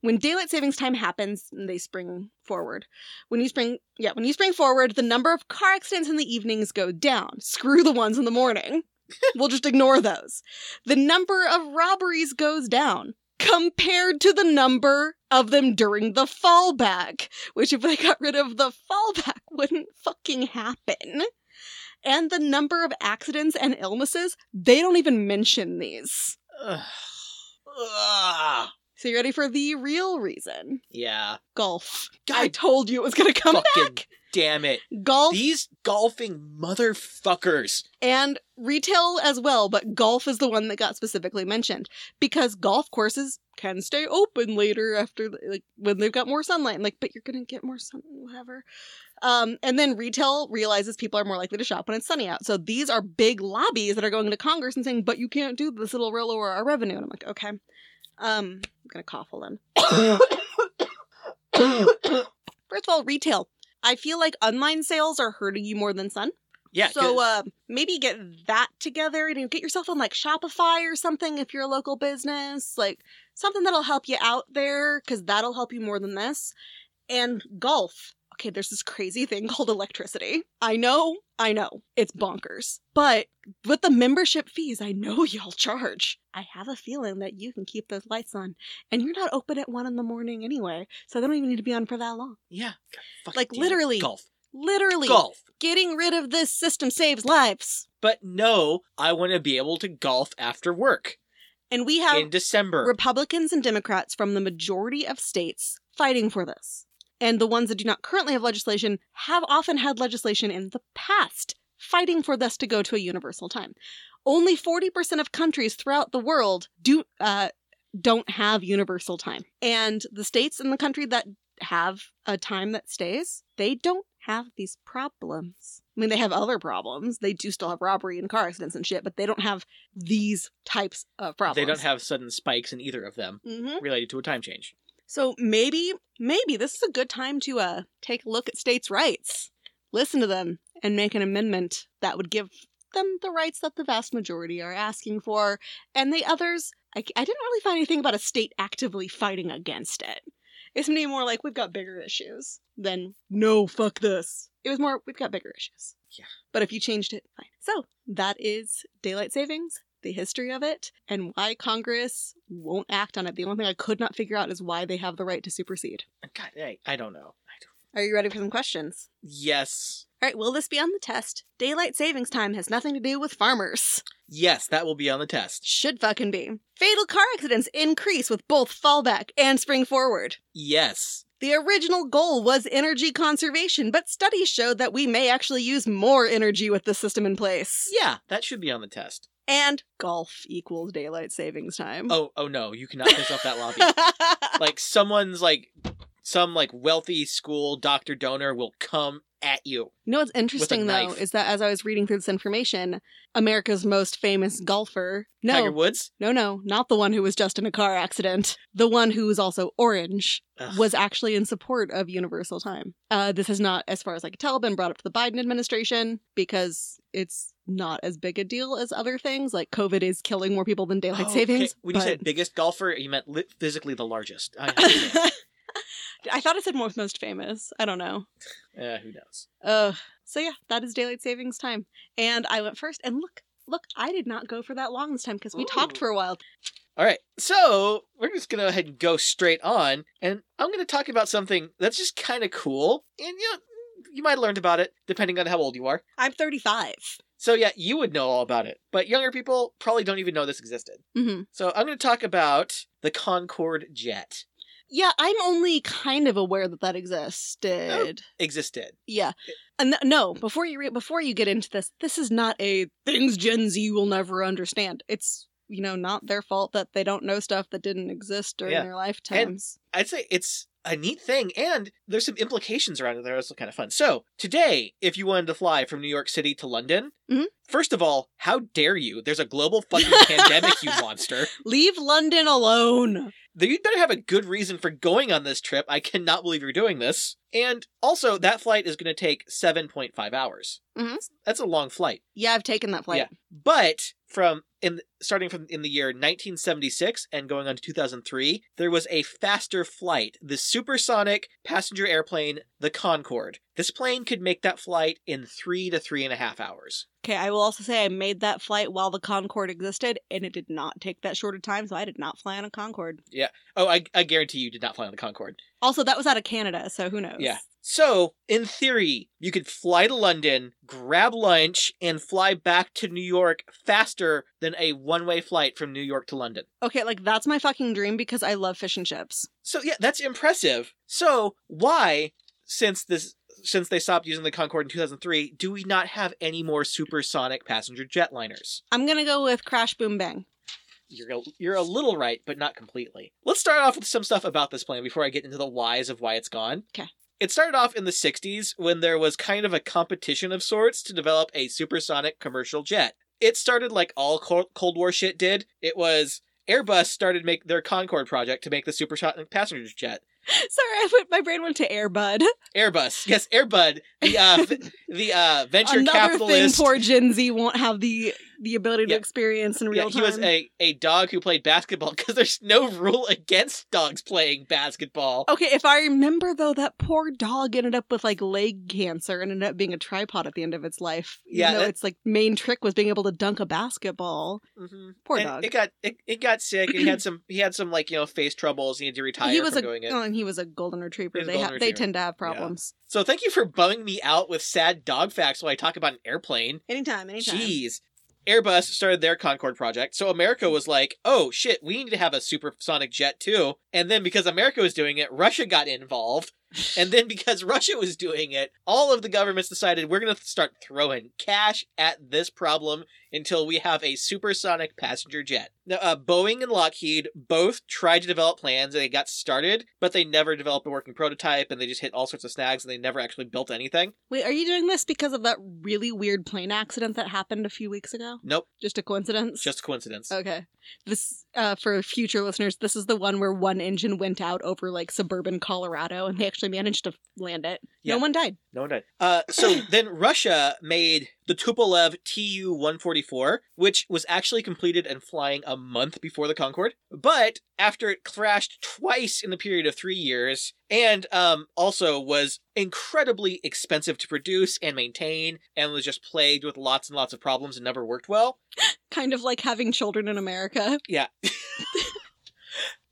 S1: When daylight savings time happens, they spring forward. When you spring, yeah, when you spring forward, the number of car accidents in the evenings go down. Screw the ones in the morning. we'll just ignore those. The number of robberies goes down compared to the number of them during the fallback, which if they got rid of the fallback wouldn't fucking happen. And the number of accidents and illnesses, they don't even mention these.
S2: Ugh. Ugh.
S1: So you ready for the real reason?
S2: Yeah.
S1: Golf.
S2: God
S1: I told you it was going to come
S2: fucking
S1: back.
S2: damn it.
S1: Golf
S2: These golfing motherfuckers.
S1: and retail as well, but golf is the one that got specifically mentioned because golf courses can stay open later after like when they've got more sunlight. And like, but you're gonna get more sun, whatever. Um, and then retail realizes people are more likely to shop when it's sunny out. So these are big lobbies that are going to Congress and saying, "But you can't do this; it'll lower our revenue." And I'm like, okay. Um, I'm gonna cough a little. First of all, retail. I feel like online sales are hurting you more than sun.
S2: Yeah.
S1: So uh, maybe get that together and get yourself on like Shopify or something if you're a local business, like something that'll help you out there because that'll help you more than this. And golf. Okay, there's this crazy thing called electricity. I know, I know, it's bonkers. But with the membership fees, I know y'all charge. I have a feeling that you can keep those lights on, and you're not open at one in the morning anyway, so they don't even need to be on for that long.
S2: yeah. God,
S1: like, literally.
S2: Golf.
S1: Literally,
S2: Golf.
S1: getting rid of this system saves lives.
S2: But no, I want to be able to golf after work
S1: And we have
S2: in December.
S1: Republicans and Democrats from the majority of states fighting for this. And the ones that do not currently have legislation have often had legislation in the past fighting for this to go to a universal time. Only 40% of countries throughout the world do uh, don't have universal time. And the states in the country that have a time that stays, they don't have these problems. I mean, they have other problems. They do still have robbery and car accidents and shit, but they don't have these types of problems.
S2: they don't have sudden spikes in either of them
S1: hmm
S2: related to a time change.
S1: So maybe, maybe this is a good time to uh take a look at states' rights, listen to them, and make an amendment that would give them the rights that the vast majority are asking for, and the others. I, I didn't really find anything about a state actively fighting against it. It's maybe more like we've got bigger issues than no fuck this. It was more we've got bigger issues.
S2: Yeah.
S1: But if you changed it, fine. So that is daylight savings the history of it and why Congress won't act on it. The only thing I could not figure out is why they have the right to supersede.
S2: God, I, I don't know. I don't.
S1: Are you ready for some questions?
S2: Yes.
S1: All right, will this be on the test? Daylight savings time has nothing to do with farmers.
S2: Yes, that will be on the test.
S1: Should fucking be. Fatal car accidents increase with both fallback and spring forward.
S2: Yes.
S1: The original goal was energy conservation, but studies showed that we may actually use more energy with the system in place.
S2: Yeah, that should be on the test.
S1: And golf equals daylight savings time.
S2: Oh, oh no, you cannot piss off that lobby. Like someone's like some like wealthy school doctor donor will come at you.
S1: You know what's interesting though
S2: knife.
S1: is that as I was reading through this information, America's most famous golfer, no,
S2: Tiger Woods?
S1: no, no, not the one who was just in a car accident, the one who was also orange,
S2: Ugh.
S1: was actually in support of universal time. Uh, this has not, as far as I can tell, been brought up to the Biden administration because it's not as big a deal as other things. Like COVID is killing more people than daylight
S2: Oh, okay.
S1: savings.
S2: When you said biggest golfer, you meant li- physically the largest. I.
S1: I thought it said most most famous. I don't know.
S2: uh, who knows?
S1: Uh, so yeah, that is daylight savings time. And I went first, and look, look, I did not go for that long this time because we talked for a while.
S2: All right, so we're just gonna go ahead and go straight on, and I'm gonna talk about something that's just kind of cool, and you know, you might have learned about it depending on how old you are.
S1: I'm 35.
S2: So yeah, you would know all about it, but younger people probably don't even know this existed.
S1: hmm
S2: So I'm gonna talk about the Concorde jet.
S1: Yeah, I'm only kind of aware that that existed.
S2: Existed.
S1: Yeah, and th- no, before you re- before you get into this, this is not a things Gen Z will never understand. It's you know not their fault that they don't know stuff that didn't exist during
S2: Yeah.
S1: their lifetimes.
S2: I'd say it's a neat thing, and there's some implications around it that are also kind of fun. So, today, if you wanted to fly from New York City to London,
S1: Mhm.
S2: first of all, how dare you? There's a global fucking pandemic, you monster.
S1: Leave London alone.
S2: You'd better have a good reason for going on this trip. I cannot believe you're doing this. And also, that flight is going to take 7.5 hours.
S1: Mhm.
S2: That's a long flight.
S1: Yeah, I've taken that flight.
S2: Yeah. But from in starting from in the year 1976 and going on to 2003, there was a faster flight, the supersonic passenger airplane, the Concorde. This plane could make that flight in three to three and a half hours.
S1: Okay, I will also say I made that flight while the Concorde existed, and it did not take that short of time, so I did not fly on a Concorde. Yeah.
S2: Oh, I, I guarantee you did not fly on the Concorde.
S1: Also, that was out of Canada, so who knows?
S2: Yeah. So, in theory, you could fly to London, grab lunch, and fly back to New York faster than a one way flight from New York to London.
S1: Okay, like that's my fucking dream because I love fish and chips.
S2: So, yeah, that's impressive. So, why, since this. Since they stopped using the Concorde in 2003, do we not have any more supersonic passenger jetliners?
S1: I'm gonna go with Crash Boom Bang.
S2: You're a, you're a little right, but not completely. Let's start off with some stuff about this plane before I get into the whys of why it's gone.
S1: 'Kay.
S2: It started off in the 60s when there was kind of a competition of sorts to develop a supersonic commercial jet. It started like all Cold War shit did. It was Airbus started make their Concorde project to make the supersonic passenger jet.
S1: Sorry, I put my brain went to Airbud.
S2: Airbus, yes, Airbud, the uh, the uh, venture
S1: Another
S2: capitalist.
S1: thing poor Gen Z won't have the the ability to experience in real
S2: yeah, he
S1: time.
S2: was a, a dog who played basketball because there's no rule against dogs playing basketball.
S1: Okay, if I remember though, that poor dog ended up with like leg cancer and ended up being a tripod at the end of its life.
S2: Yeah, that-
S1: its like main trick was being able to dunk a basketball.
S2: Mm-hmm.
S1: Poor
S2: and
S1: dog.
S2: It got it, it got sick. And he had some he had some like you know face troubles. He had to retire
S1: he was
S2: from
S1: a
S2: doing it.
S1: oh, and he was a golden retriever.
S2: A
S1: They
S2: golden
S1: ha- they tend to have problems.
S2: So thank you for bumming me out with sad dog facts while I talk about an airplane.
S1: Anytime, anytime.
S2: Jeez. Airbus started their Concorde project, so America was like, "Oh shit, we need to have a supersonic jet too." And then because America was doing it, Russia got involved. And then because Russia was doing it, all of the governments decided we're going to start throwing cash at this problem until we have a supersonic passenger jet. Now, uh, Boeing and Lockheed both tried to develop plans and they got started, but they never developed a working prototype and they just hit all sorts of snags and they never actually built anything.
S1: Wait, are you doing this because of that really weird plane accident that happened a few weeks ago?
S2: Nope,
S1: Just a coincidence?
S2: just a coincidence.
S1: Okay. This uh for future listeners, this is the one where one engine went out over like suburban Colorado and they actually managed to land it.
S2: Yeah.
S1: No one died.
S2: No one died. Uh, so then Russia made the Tupolev Tu 144, which was actually completed and flying a month before the Concorde. But after it crashed twice in the period of three years, and um, also was incredibly expensive to produce and maintain, and was just plagued with lots and lots of problems and never worked well.
S1: Kind of like having children in America.
S2: Yeah.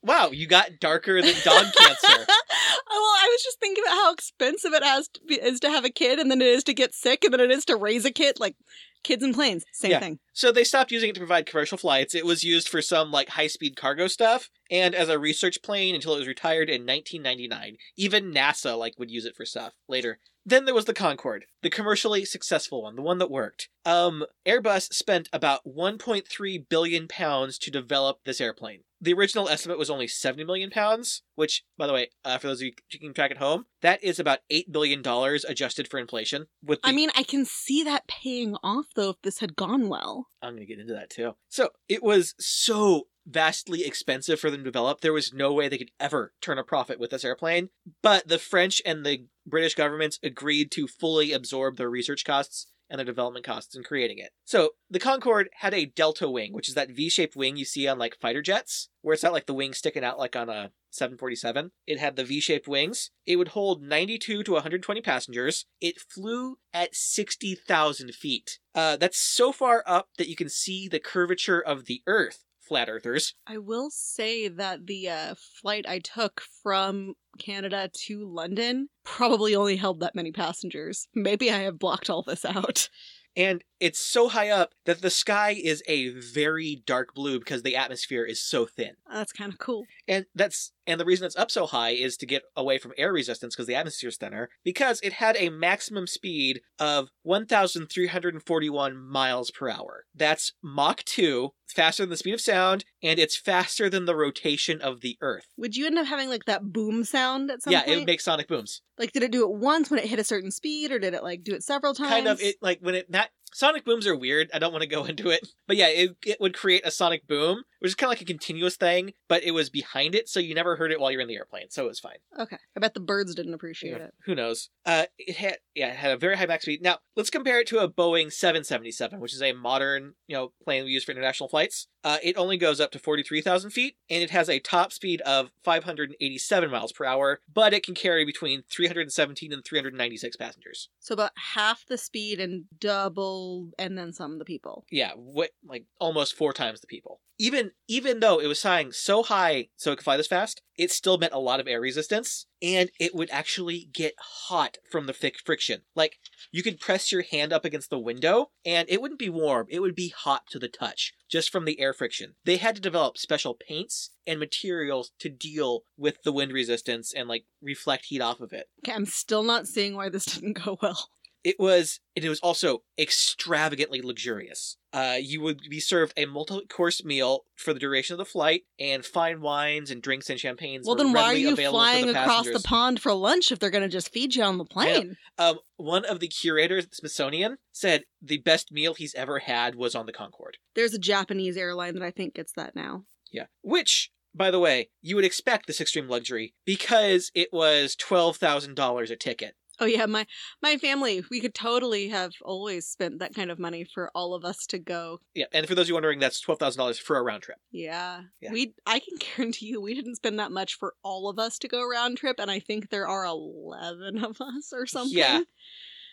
S2: wow, you got darker than dog cancer.
S1: well, I was just thinking about how expensive it has to be, is to have a kid, and then it is to get sick, and then it is to raise a kid. Like kids and planes, same
S2: Yeah.
S1: thing.
S2: So they stopped using it to provide commercial flights. It was used for some like high-speed cargo stuff and as a research plane until it was retired in 1999. Even NASA like would use it for stuff later. Then there was the Concorde, the commercially successful one, the one that worked. Um, Airbus spent about 1.3 billion pounds to develop this airplane. The original estimate was only 70 million pounds, which, by the way, uh, for those of you keeping track at home, that is about eight billion dollars adjusted for inflation. With the
S1: I mean, I can see that paying off though if this had gone well.
S2: I'm going to get into that too. So it was so vastly expensive for them to develop. There was no way they could ever turn a profit with this airplane. But the French and the British governments agreed to fully absorb their research costs and the development costs in creating it. So the Concorde had a delta wing, which is that V-shaped wing you see on like fighter jets, where it's not like the wing sticking out like on a 747. It had the V-shaped wings. It would hold 92 to 120 passengers. It flew at 60,000 feet. Uh, that's so far up that you can see the curvature of the Earth, flat earthers.
S1: I will say that the uh, flight I took from Canada to London probably only held that many passengers. Maybe I have blocked all this out.
S2: And it's so high up that the sky is a very dark blue because the atmosphere is so thin.
S1: That's kind of cool.
S2: And that's and the reason it's up so high is to get away from air resistance because the atmosphere's thinner. Because it had a maximum speed of 1,341 miles per hour. That's Mach 2, faster than the speed of sound, and it's faster than the rotation of the Earth.
S1: Would you end up having like that boom sound at some
S2: yeah,
S1: point?
S2: it would make sonic booms.
S1: like, did it do it once when it hit a certain speed, or did it like do it several times?
S2: Kind of it like when it that sonic booms are weird. I don't want to go into it, but yeah, it it would create a sonic boom, which is kind of like a continuous thing, but it was behind it, so you never heard it while you're in the airplane, so it was fine.
S1: Okay, I bet the birds didn't appreciate
S2: Yeah,
S1: it.
S2: Who knows? Uh, it had yeah, it had a very high max speed. Now let's compare it to a Boeing 777, which is a modern you know plane we use for international flights. Uh, it only goes up to 43,000 feet, and it has a top speed of 587 miles per hour, but it can carry between 317 and 396 passengers.
S1: So about half the speed and double and then some of the people.
S2: Yeah, what like almost four times the people. Even even though it was flying so high so it could fly this fast, it still meant a lot of air resistance, and it would actually get hot from the thick friction. Like you could press your hand up against the window, and it wouldn't be warm; it would be hot to the touch just from the air friction. They had to develop special paints and materials to deal with the wind resistance and like reflect heat off of it.
S1: Okay, I'm still not seeing why this didn't go well.
S2: It was and it was also extravagantly luxurious. Uh, you would be served a multi-course meal for the duration of the flight, and fine wines and drinks and champagnes.
S1: Well, then why are you flying
S2: the
S1: across the pond for lunch if they're going to just feed you on the plane?
S2: Um, one of the curators at the Smithsonian said the best meal he's ever had was on the Concorde.
S1: There's a Japanese airline that I think gets that now.
S2: Yeah, which. By the way, you would expect this extreme luxury because it was twelve thousand dollars a ticket.
S1: Oh yeah, my my family, we could totally have always spent that kind of money for all of us to go.
S2: Yeah, and for those of you wondering, that's twelve thousand dollars for a round trip.
S1: Yeah.
S2: Yeah.
S1: We I can guarantee you we didn't spend that much for all of us to go round trip and I think there are 11 of us or something.
S2: Yeah.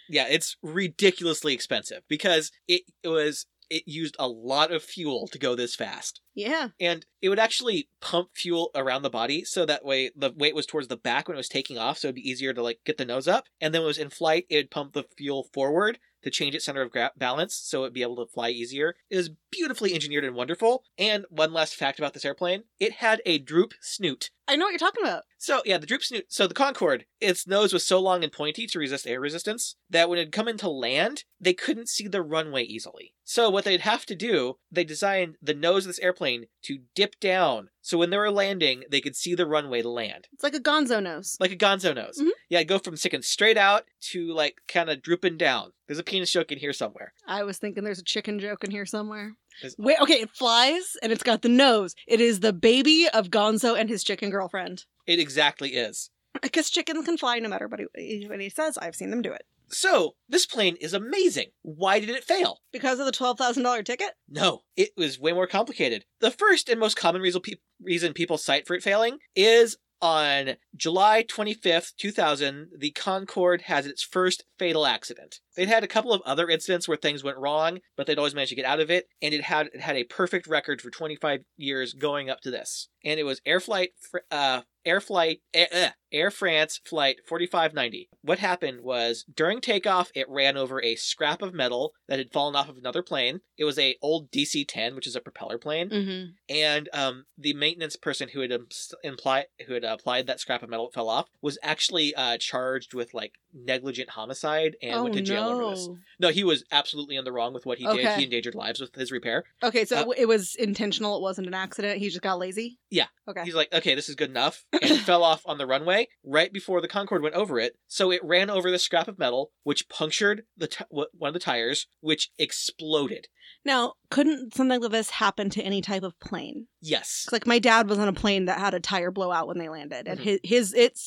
S2: Yeah, it's ridiculously expensive because it, it was it used a lot of fuel to go this fast.
S1: Yeah.
S2: And it would actually pump fuel around the body so that way the weight was towards the back when it was taking off, so it'd be easier to like get the nose up. And then when it was in flight, it would pump the fuel forward to change its center of gra- balance so it'd be able to fly easier. It was beautifully engineered and wonderful. And one last fact about this airplane, it had a droop snoot.
S1: I know what you're talking about.
S2: So yeah, the droop snoot. So the Concorde, its nose was so long and pointy to resist air resistance that when it'd come into land, they couldn't see the runway easily. So what they'd have to do, they designed the nose of this airplane to dip down, so when they were landing, they could see the runway to land,
S1: It's like a gonzo nose.
S2: like a Gonzo nose.
S1: Mhm.
S2: Yeah, it'd go from sticking straight out to like kind of drooping down. There's a penis joke in here somewhere.
S1: I was thinking there's a chicken joke in here somewhere. Wait, okay, it flies and it's got the nose. It is the baby of Gonzo and his chicken girlfriend.
S2: It exactly is.
S1: Because chickens can fly no matter what he, what he says. I've seen them do it.
S2: So this plane is amazing. Why did it fail?
S1: Because of the $12,000 ticket?
S2: No, it was way more complicated. The first and most common reason people cite for it failing is on July 25th, 2000, the Concorde has its first fatal accident. They'd had a couple of other incidents where things went wrong, but they'd always managed to get out of it, and it had it had a perfect record for 25 years going up to this. And it was Air Flight, uh, Air Flight, uh, Air France Flight 4590. What happened was during takeoff, it ran over a scrap of metal that had fallen off of another plane. It was a old DC-10, which is a propeller plane
S1: Mm-hmm.
S2: and um, the maintenance person who had imply who had applied that scrap of metal that fell off was actually uh, charged with like negligent homicide and
S1: oh,
S2: went to jail
S1: no.
S2: This. No, he was absolutely in the wrong with what he did. He endangered lives with his repair.
S1: Okay, so
S2: Uh,
S1: it was intentional. It wasn't an accident. He just got lazy.
S2: Yeah.
S1: Okay.
S2: He's like, okay, this is good enough, and it fell off on the runway right before the Concorde went over it. So it ran over the scrap of metal, which punctured the t- one of the tires, which exploded.
S1: Now, couldn't something like this happen to any type of plane?
S2: Yes.
S1: like my dad was on a plane that had a tire blowout when they landed, and
S2: Mhm.
S1: his his it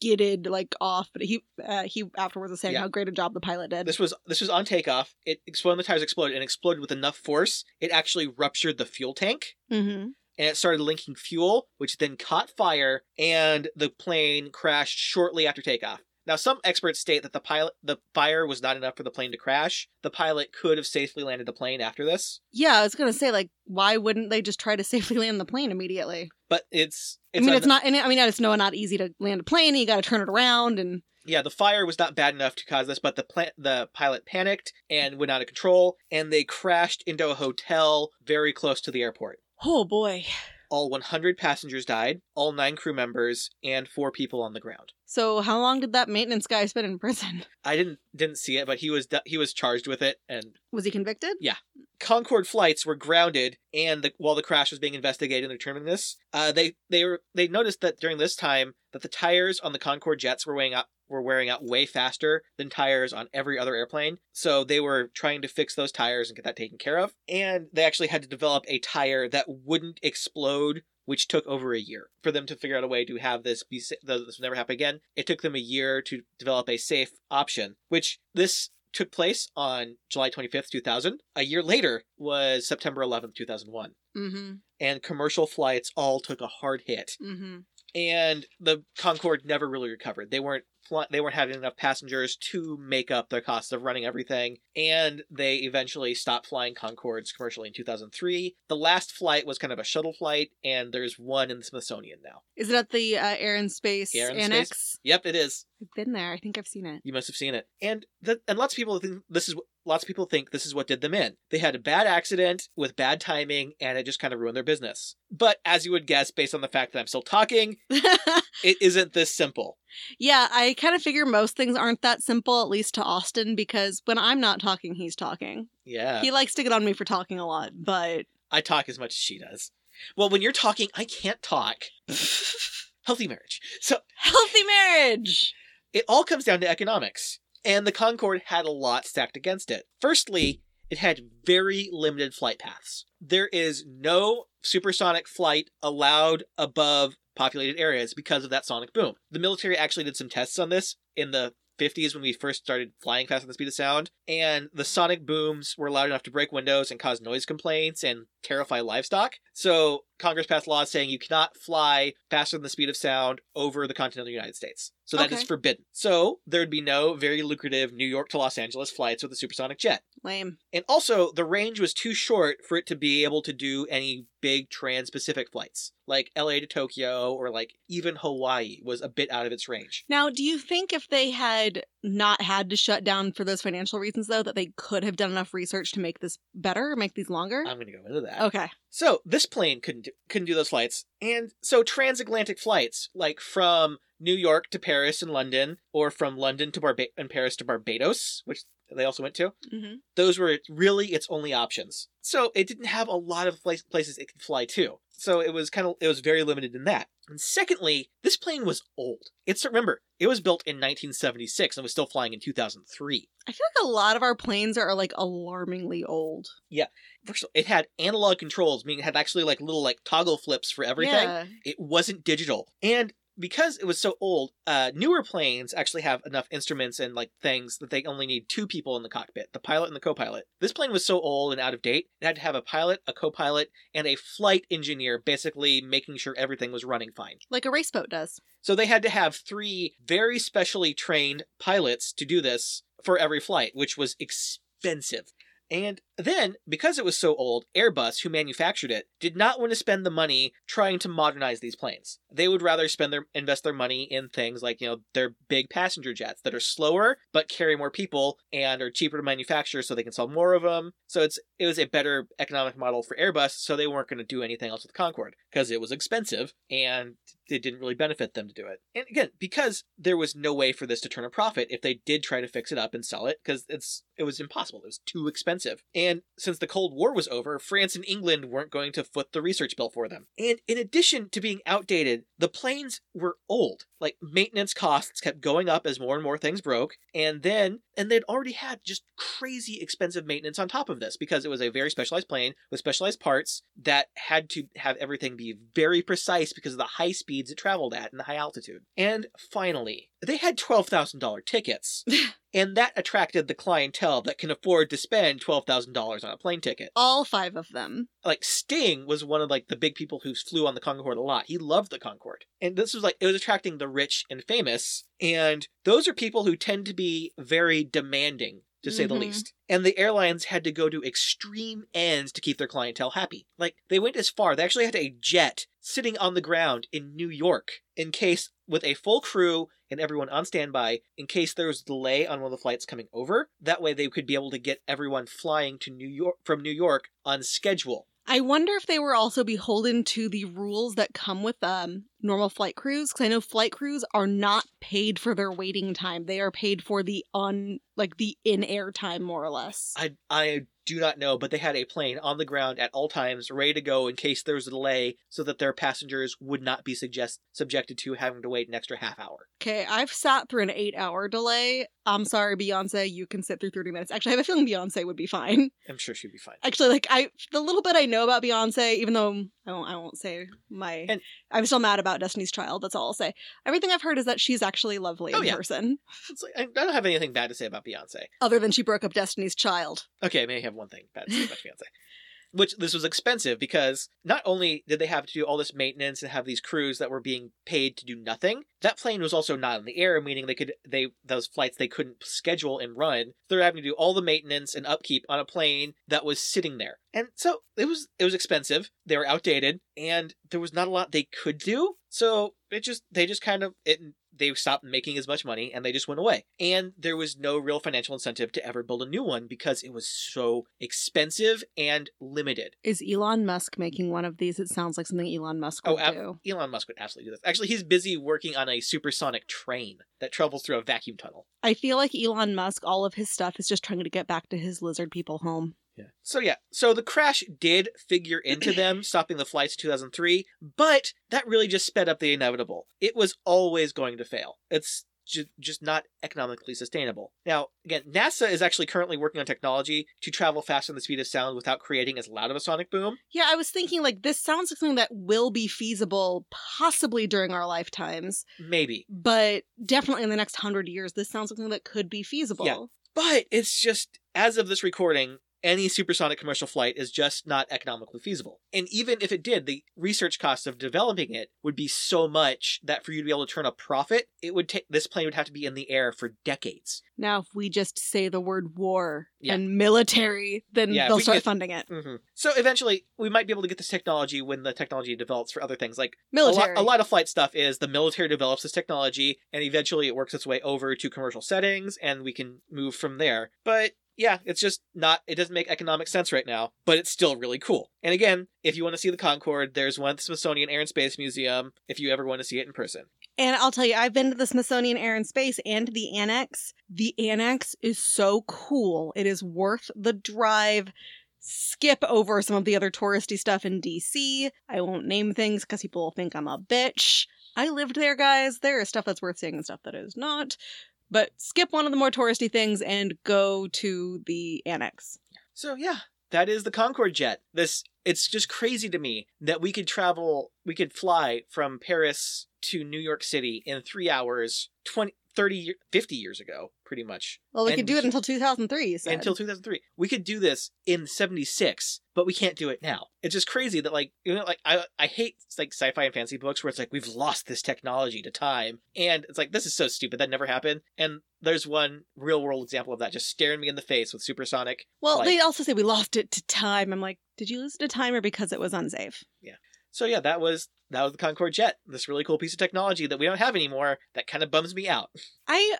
S1: skidded like off. But he uh, he afterwards was saying
S2: Yeah.
S1: how great a job the pilot did.
S2: This was this was on takeoff. It exploded. The tires exploded and exploded with enough force. It actually ruptured the fuel tank.
S1: mm-hmm.
S2: and it started linking fuel, which then caught fire, and the plane crashed shortly after takeoff. Now, some experts state that the pilot, the fire was not enough for the plane to crash. The pilot could have safely landed the plane after this,
S1: Yeah, I was gonna say like, why wouldn't they just try to safely land the plane immediately?
S2: But it's.
S1: I mean,
S2: un-
S1: it's not. And I mean, it's no not easy to land a plane. And you got to turn it around, and
S2: Yeah, the fire was not bad enough to cause this, but the pla- the pilot panicked and went out of control, and they crashed into a hotel very close to the airport.
S1: oh boy.
S2: All 100 passengers died, all nine crew members, and four people on the ground.
S1: So how long did that maintenance guy spend in prison?
S2: I didn't didn't see it, but he was he was charged with it, and
S1: Was he convicted? Yeah.
S2: Concorde flights were grounded, and the, while the crash was being investigated and determining this, uh, they they were they noticed that during this time that the tires on the Concorde jets were weighing out were wearing out way faster than tires on every other airplane. So they were trying to fix those tires and get that taken care of, and they actually had to develop a tire that wouldn't explode. Which took over a year for them to figure out a way to have this be this never happen again. It took them a year to develop a safe option, which this took place on July 25th, 2000. A year later was September 11th, 2001.
S1: Mm-hmm.
S2: And commercial flights all took a hard hit.
S1: Mm-hmm.
S2: And the Concorde never really recovered. They weren't fly- they weren't having enough passengers to make up the cost of running everything, and they eventually stopped flying Concordes commercially in 2003. The last flight was kind of a shuttle flight, and there's one in the Smithsonian now.
S1: Is it at the uh, Air and Space
S2: Air and
S1: Annex?
S2: Yep, it is.
S1: I've been there. I think I've seen it.
S2: You must have seen it, and the, and lots of people think this is lots of people think this is what did them in. They had a bad accident with bad timing, and it just kind of ruined their business. But as you would guess, based on the fact that I'm still talking, it isn't this simple.
S1: yeah, I kind of figure most things aren't that simple, at least to Austin, because when I'm not talking, he's talking.
S2: Yeah,
S1: He likes to get on me for talking a lot, but
S2: I talk as much as she does. Well, when you're talking, I can't talk. Healthy marriage. So
S1: healthy marriage.
S2: it all comes down to economics. And the Concorde had a lot stacked against it. Firstly, it had very limited flight paths. There is no supersonic flight allowed above populated areas because of that sonic boom. The military actually did some tests on this in the 50s when we first started flying faster than the speed of sound, and the sonic booms were loud enough to break windows and cause noise complaints and terrify livestock. So Congress passed laws saying you cannot fly faster than the speed of sound over the continental United States. So that is
S1: Okay.
S2: forbidden. So there would be no very lucrative New York to Los Angeles flights with a supersonic jet.
S1: Lame.
S2: And also, the range was too short for it to be able to do any big trans Pacific flights, like LA to Tokyo or like even Hawaii was a bit out of its range.
S1: Now, do you think if they had not had to shut down for those financial reasons, though, that they could have done enough research to make this better or make these longer?
S2: I'm going to go into that.
S1: okay.
S2: So this plane couldn't couldn't do those flights, and so transatlantic flights, like from New York to Paris and London, or from London to Barba- and Paris to Barbados, which they also went to,
S1: hmm
S2: those were really its only options. So it didn't have a lot of places it could fly to. So it was kind of it was very limited in that. And secondly, this plane was old. It's remember it was built in 1976 and was still flying in 2003.
S1: I feel like a lot of our planes are like alarmingly old.
S2: Yeah, First of all, it had analog controls, meaning it had actually like little like toggle flips for everything.
S1: Yeah.
S2: It wasn't digital. And because it was so old, uh, newer planes actually have enough instruments and like things that they only need two people in the cockpit, the pilot and the co-pilot. This plane was so old and out of date, it had to have a pilot, a co-pilot, and a flight engineer basically making sure everything was running fine.
S1: Like a race boat does.
S2: So they had to have three very specially trained pilots to do this for every flight, which was expensive. And then, because it was so old, Airbus, who manufactured it, did not want to spend the money trying to modernize these planes. They would rather spend their invest their money in things like, you know, their big passenger jets that are slower but carry more people and are cheaper to manufacture so they can sell more of them. So it's it was a better economic model for Airbus, so they weren't going to do anything else with Concorde because it was expensive and it didn't really benefit them to do it. And again, because there was no way for this to turn a profit if they did try to fix it up and sell it, because it's it was impossible. It was too expensive. And since the Cold War was over, France and England weren't going to foot the research bill for them. And in addition to being outdated, the planes were old. Like maintenance costs kept going up as more and more things broke, and then and they'd already had just crazy expensive maintenance on top of this because it was a very specialized plane with specialized parts that had to have everything be very precise because of the high speeds it traveled at and the high altitude. And finally, they had $12,000 tickets. and that attracted the clientele that can afford to spend $12,000 on a plane ticket.
S1: All five of them.
S2: Like Sting was one of like the big people who flew on the Concorde a lot. He loved the Concorde. And this was like it was attracting the rich and famous and those are people who tend to be very demanding to say the
S1: Mhm.
S2: least. And the airlines had to go to extreme ends to keep their clientele happy. Like they went as far, they actually had a jet sitting on the ground in New York in case with a full crew and everyone on standby in case there was delay on one of the flights coming over. That way they could be able to get everyone flying to New York from New York on schedule.
S1: I wonder if they were also beholden to the rules that come with um, normal flight crews because I know flight crews are not paid for their waiting time. They are paid for the on like the in air time more or less.
S2: I I do not know, but they had a plane on the ground at all times, ready to go in case there was a delay, so that their passengers would not be suggest subjected to having to wait an extra half hour.
S1: Okay, I've sat through an eight hour delay. I'm sorry, Beyonce, you can sit through 30 minutes. Actually, I have a feeling Beyonce would be fine.
S2: I'm sure she'd be fine.
S1: Actually, like I the little bit I know about Beyonce, even though I won't I won't say my
S2: And-
S1: I'm still mad about Destiny's Child, that's all I'll say. Everything I've heard is that she's actually lovely
S2: Oh,
S1: in
S2: yeah.
S1: person.
S2: Like, I don't have anything bad to say about Beyonce.
S1: Other than she broke up Destiny's Child.
S2: Okay, I may have one thing bad to say about Beyonce. which this was expensive because not only did they have to do all this maintenance and have these crews that were being paid to do nothing, that plane was also not in the air, meaning they could they those flights they couldn't schedule and run. They're having to do all the maintenance and upkeep on a plane that was sitting there. And so it was it was expensive. They were outdated and there was not a lot they could do. So it just they just kind of it they stopped making as much money and they just went away. And there was no real financial incentive to ever build a new one because it was so expensive and limited.
S1: Is Elon Musk making one of these? It sounds like something Elon Musk oh, would
S2: Oh,
S1: do.
S2: Elon Musk would absolutely do this. Actually, he's busy working on a supersonic train that travels through a vacuum tunnel.
S1: I feel like Elon Musk, all of his stuff is just trying to get back to his lizard people home.
S2: Yeah. So yeah, so the crash did figure into them stopping the flights in 2003, but that really just sped up the inevitable. It was always going to fail. It's just not economically sustainable. Now, again, NASA is actually currently working on technology to travel faster than the speed of sound without creating as loud of a sonic boom.
S1: Yeah, I was thinking like this sounds like something that will be feasible possibly during our lifetimes,
S2: Maybe.
S1: but definitely in the next hundred years, this sounds like something that could be feasible.
S2: Yeah. But it's just, as of this recording, any supersonic commercial flight is just not economically feasible. And even if it did, the research cost of developing it would be so much that for you to be able to turn a profit, it would take this plane would have to be in the air for decades.
S1: Now, if we just say the word war
S2: Yeah.
S1: and military, then
S2: Yeah,
S1: they'll start
S2: get-
S1: funding it.
S2: hmm So eventually, we might be able to get this technology when the technology develops for other things. Like a
S1: Military.
S2: lot, a lot of flight stuff is the military develops this technology, and eventually it works its way over to commercial settings, and we can move from there. But yeah, it's just not. It doesn't make economic sense right now, but it's still really cool. And again, if you want to see the Concorde, there's one at the Smithsonian Air and Space Museum. If you ever want to see it in person,
S1: And I'll tell you, I've been to the Smithsonian Air and Space and the Annex. The Annex is so cool. It is worth the drive. Skip over some of the other touristy stuff in DC. I won't name things because people will think I'm a bitch. I lived there, guys. There is stuff that's worth seeing and stuff that is not. But skip one of the more touristy things and go to the Annex.
S2: So yeah, that is the Concorde jet. This it's just crazy to me that we could travel, we could fly from Paris to New York City in 3 hours 20 30 50 years ago, pretty much.
S1: Well, we
S2: And
S1: could do it until 2003, you said.
S2: Until 2003. We could do this in 76, but we can't do it now. It's just crazy that like, you know like I I hate like sci-fi and fantasy books where it's like we've lost this technology to time and it's like this is so stupid that never happened. And there's one real world example of that just staring me in the face with supersonic
S1: well,
S2: flight.
S1: they also say we lost it to time. I'm like, did you lose it to time or because it was unsafe? Yeah.
S2: So yeah, that was that was the Concorde jet. This really cool piece of technology that we don't have anymore. That kind of bums me out.
S1: I,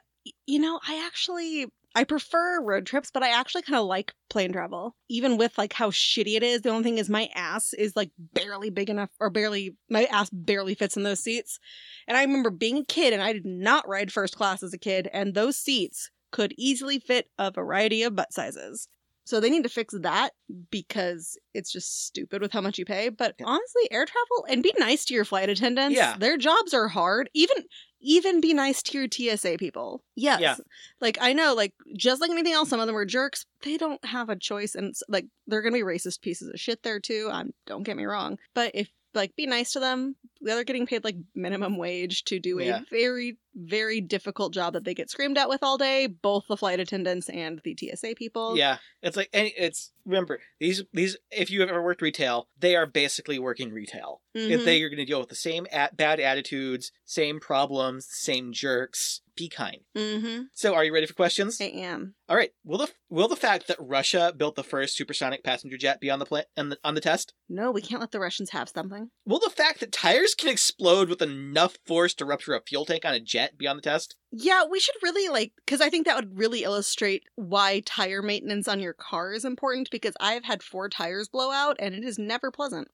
S1: you know, I actually I prefer road trips, but I actually kind of like plane travel. Even with like how shitty it is, the only thing is my ass is like barely big enough, or barely my ass barely fits in those seats. And I remember being a kid, and I did not ride first class as a kid, and those seats could easily fit a variety of butt sizes. So they need to fix that because it's just stupid with how much you pay. But honestly, air travel and be nice to your flight attendants.
S2: Yeah.
S1: Their jobs are hard. Even even be nice to your TSA people. Yes.
S2: Yeah.
S1: Like I know, like just like anything else, some of them are jerks. They don't have a choice, and like they're gonna be racist pieces of shit there too. Um, don't get me wrong, but if like be nice to them, they're getting paid like minimum wage to do
S2: Yeah.
S1: a very very difficult job that they get screamed at with all day. Both the flight attendants and the TSA people.
S2: Yeah, it's like any. It's remember these these. If you have ever worked retail, they are basically working retail. If
S1: Mhm.
S2: they are going to deal with the same at, bad attitudes, same problems, same jerks, be kind.
S1: Mm-hmm.
S2: So, are you ready for questions?
S1: I am.
S2: All right. Will the will the fact that Russia built the first supersonic passenger jet be on the pla- on the, on the test?
S1: No, we can't let the Russians have something.
S2: Will the fact that tires can explode with enough force to rupture a fuel tank on a jet be on the test?
S1: Yeah, we should really like because I think that would really illustrate why tire maintenance on your car is important because I've had four tires blow out and it is never pleasant.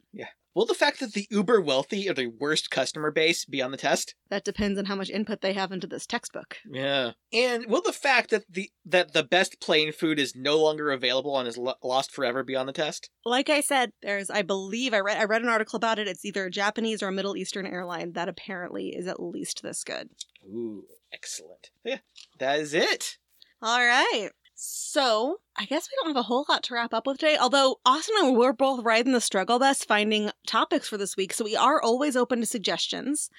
S2: Will the fact that the uber wealthy are the worst customer base be on the test?
S1: That depends on how much input they have into this textbook.
S2: Yeah. And will the fact that the that the best plane food is no longer available and is lo- lost forever be on the test?
S1: Like I said, there's I believe I read I read an article about it. It's either a Japanese or a Middle Eastern airline that apparently is at least this good.
S2: Ooh, excellent. Yeah, that is it.
S1: All right. So, I guess we don't have a whole lot to wrap up with today. Although Austin and I we're both riding the struggle bus finding topics for this week, so we are always open to suggestions.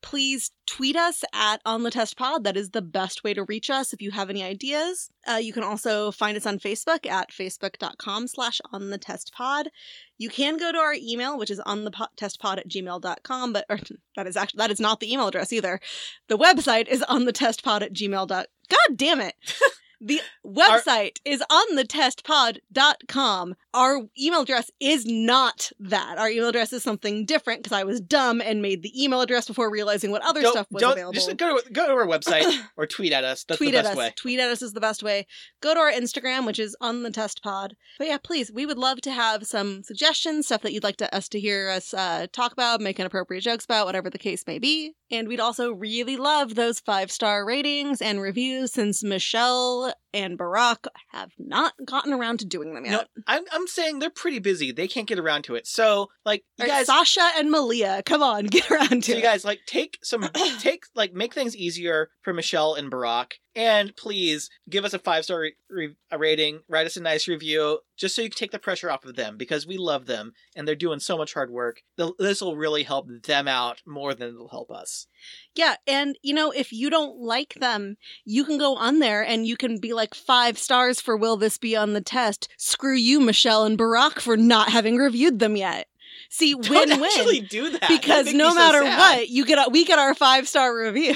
S1: please tweet us at on the test pod that is the best way to reach us if you have any ideas uh, you can also find us on facebook at facebook.com slash on the test pod you can go to our email which is on the po- test pod at gmail.com but or, that is actually that is not the email address either the website is on the test pod at gmail. dot- god damn it the website is on the testpod.com. Our email address is not that. Our email address is something different because I was dumb and made the email address before realizing what other stuff was available.
S2: Just go to go to our website or tweet at us. That's
S1: tweet
S2: the
S1: at us.
S2: way.
S1: Tweet at us is the best way. Go to our Instagram, which is on the test pod. But yeah, please, we would love to have some suggestions, stuff that you'd like to, us to hear us uh, talk about, make inappropriate jokes about, whatever the case may be. And we'd also really love those five star ratings and reviews since Michelle and Barack have not gotten around to doing them
S2: No,
S1: yet.
S2: I'm I'm saying they're pretty busy. They can't get around to it. So like you
S1: Or
S2: guys,
S1: Sasha and Malia, come on, get around to
S2: so you guys like take some take like make things easier for Michelle and Barack, and please give us a five star re- re- a rating. Write us a nice review, just so you can take the pressure off of them because we love them and they're doing so much hard work. This will really help them out more than it'll help us.
S1: Yeah, and you know, if you don't like them, you can go on there and you can be like five stars for will this be on the test? Screw you, Michelle and Barack, for not having reviewed them yet. See,
S2: Don't
S1: win
S2: actually
S1: win.
S2: do that
S1: Because no
S2: me so
S1: matter what, you get a, we get our five star review.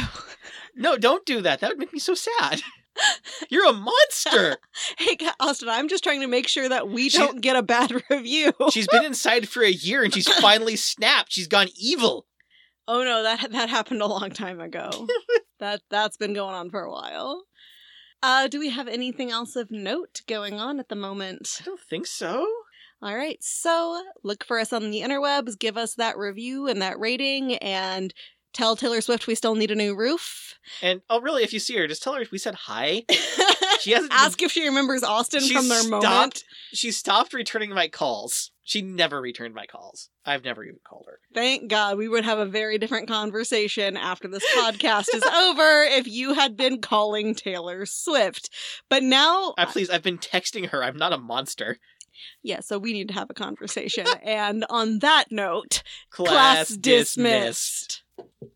S2: No, don't do that. That would make me so sad. You're a monster.
S1: hey, Austin, I'm just trying to make sure that we
S2: She-
S1: don't get a bad review.
S2: She's been inside for a year and she's finally snapped. She's gone evil.
S1: oh no, that that happened a long time ago. that that's been going on for a while. Uh, do we have anything else of note going on at the moment?
S2: I don't think so.
S1: All right, so look for us on the interwebs, give us that review and that rating, and tell Taylor Swift we still need a new roof.
S2: And oh, really? If you see her, just tell her we said hi. She hasn't.
S1: Ask if she remembers Austin
S2: she
S1: from their
S2: stopped,
S1: moment.
S2: She stopped returning my calls. She never returned my calls. I've never even called her.
S1: Thank God we would have a very different conversation after this podcast is over if you had been calling Taylor Swift. But now,
S2: I please. I've been texting her. I'm not a monster.
S1: yeah, so we need to have a conversation. and on that note,
S2: Class, dismissed.
S1: dismissed.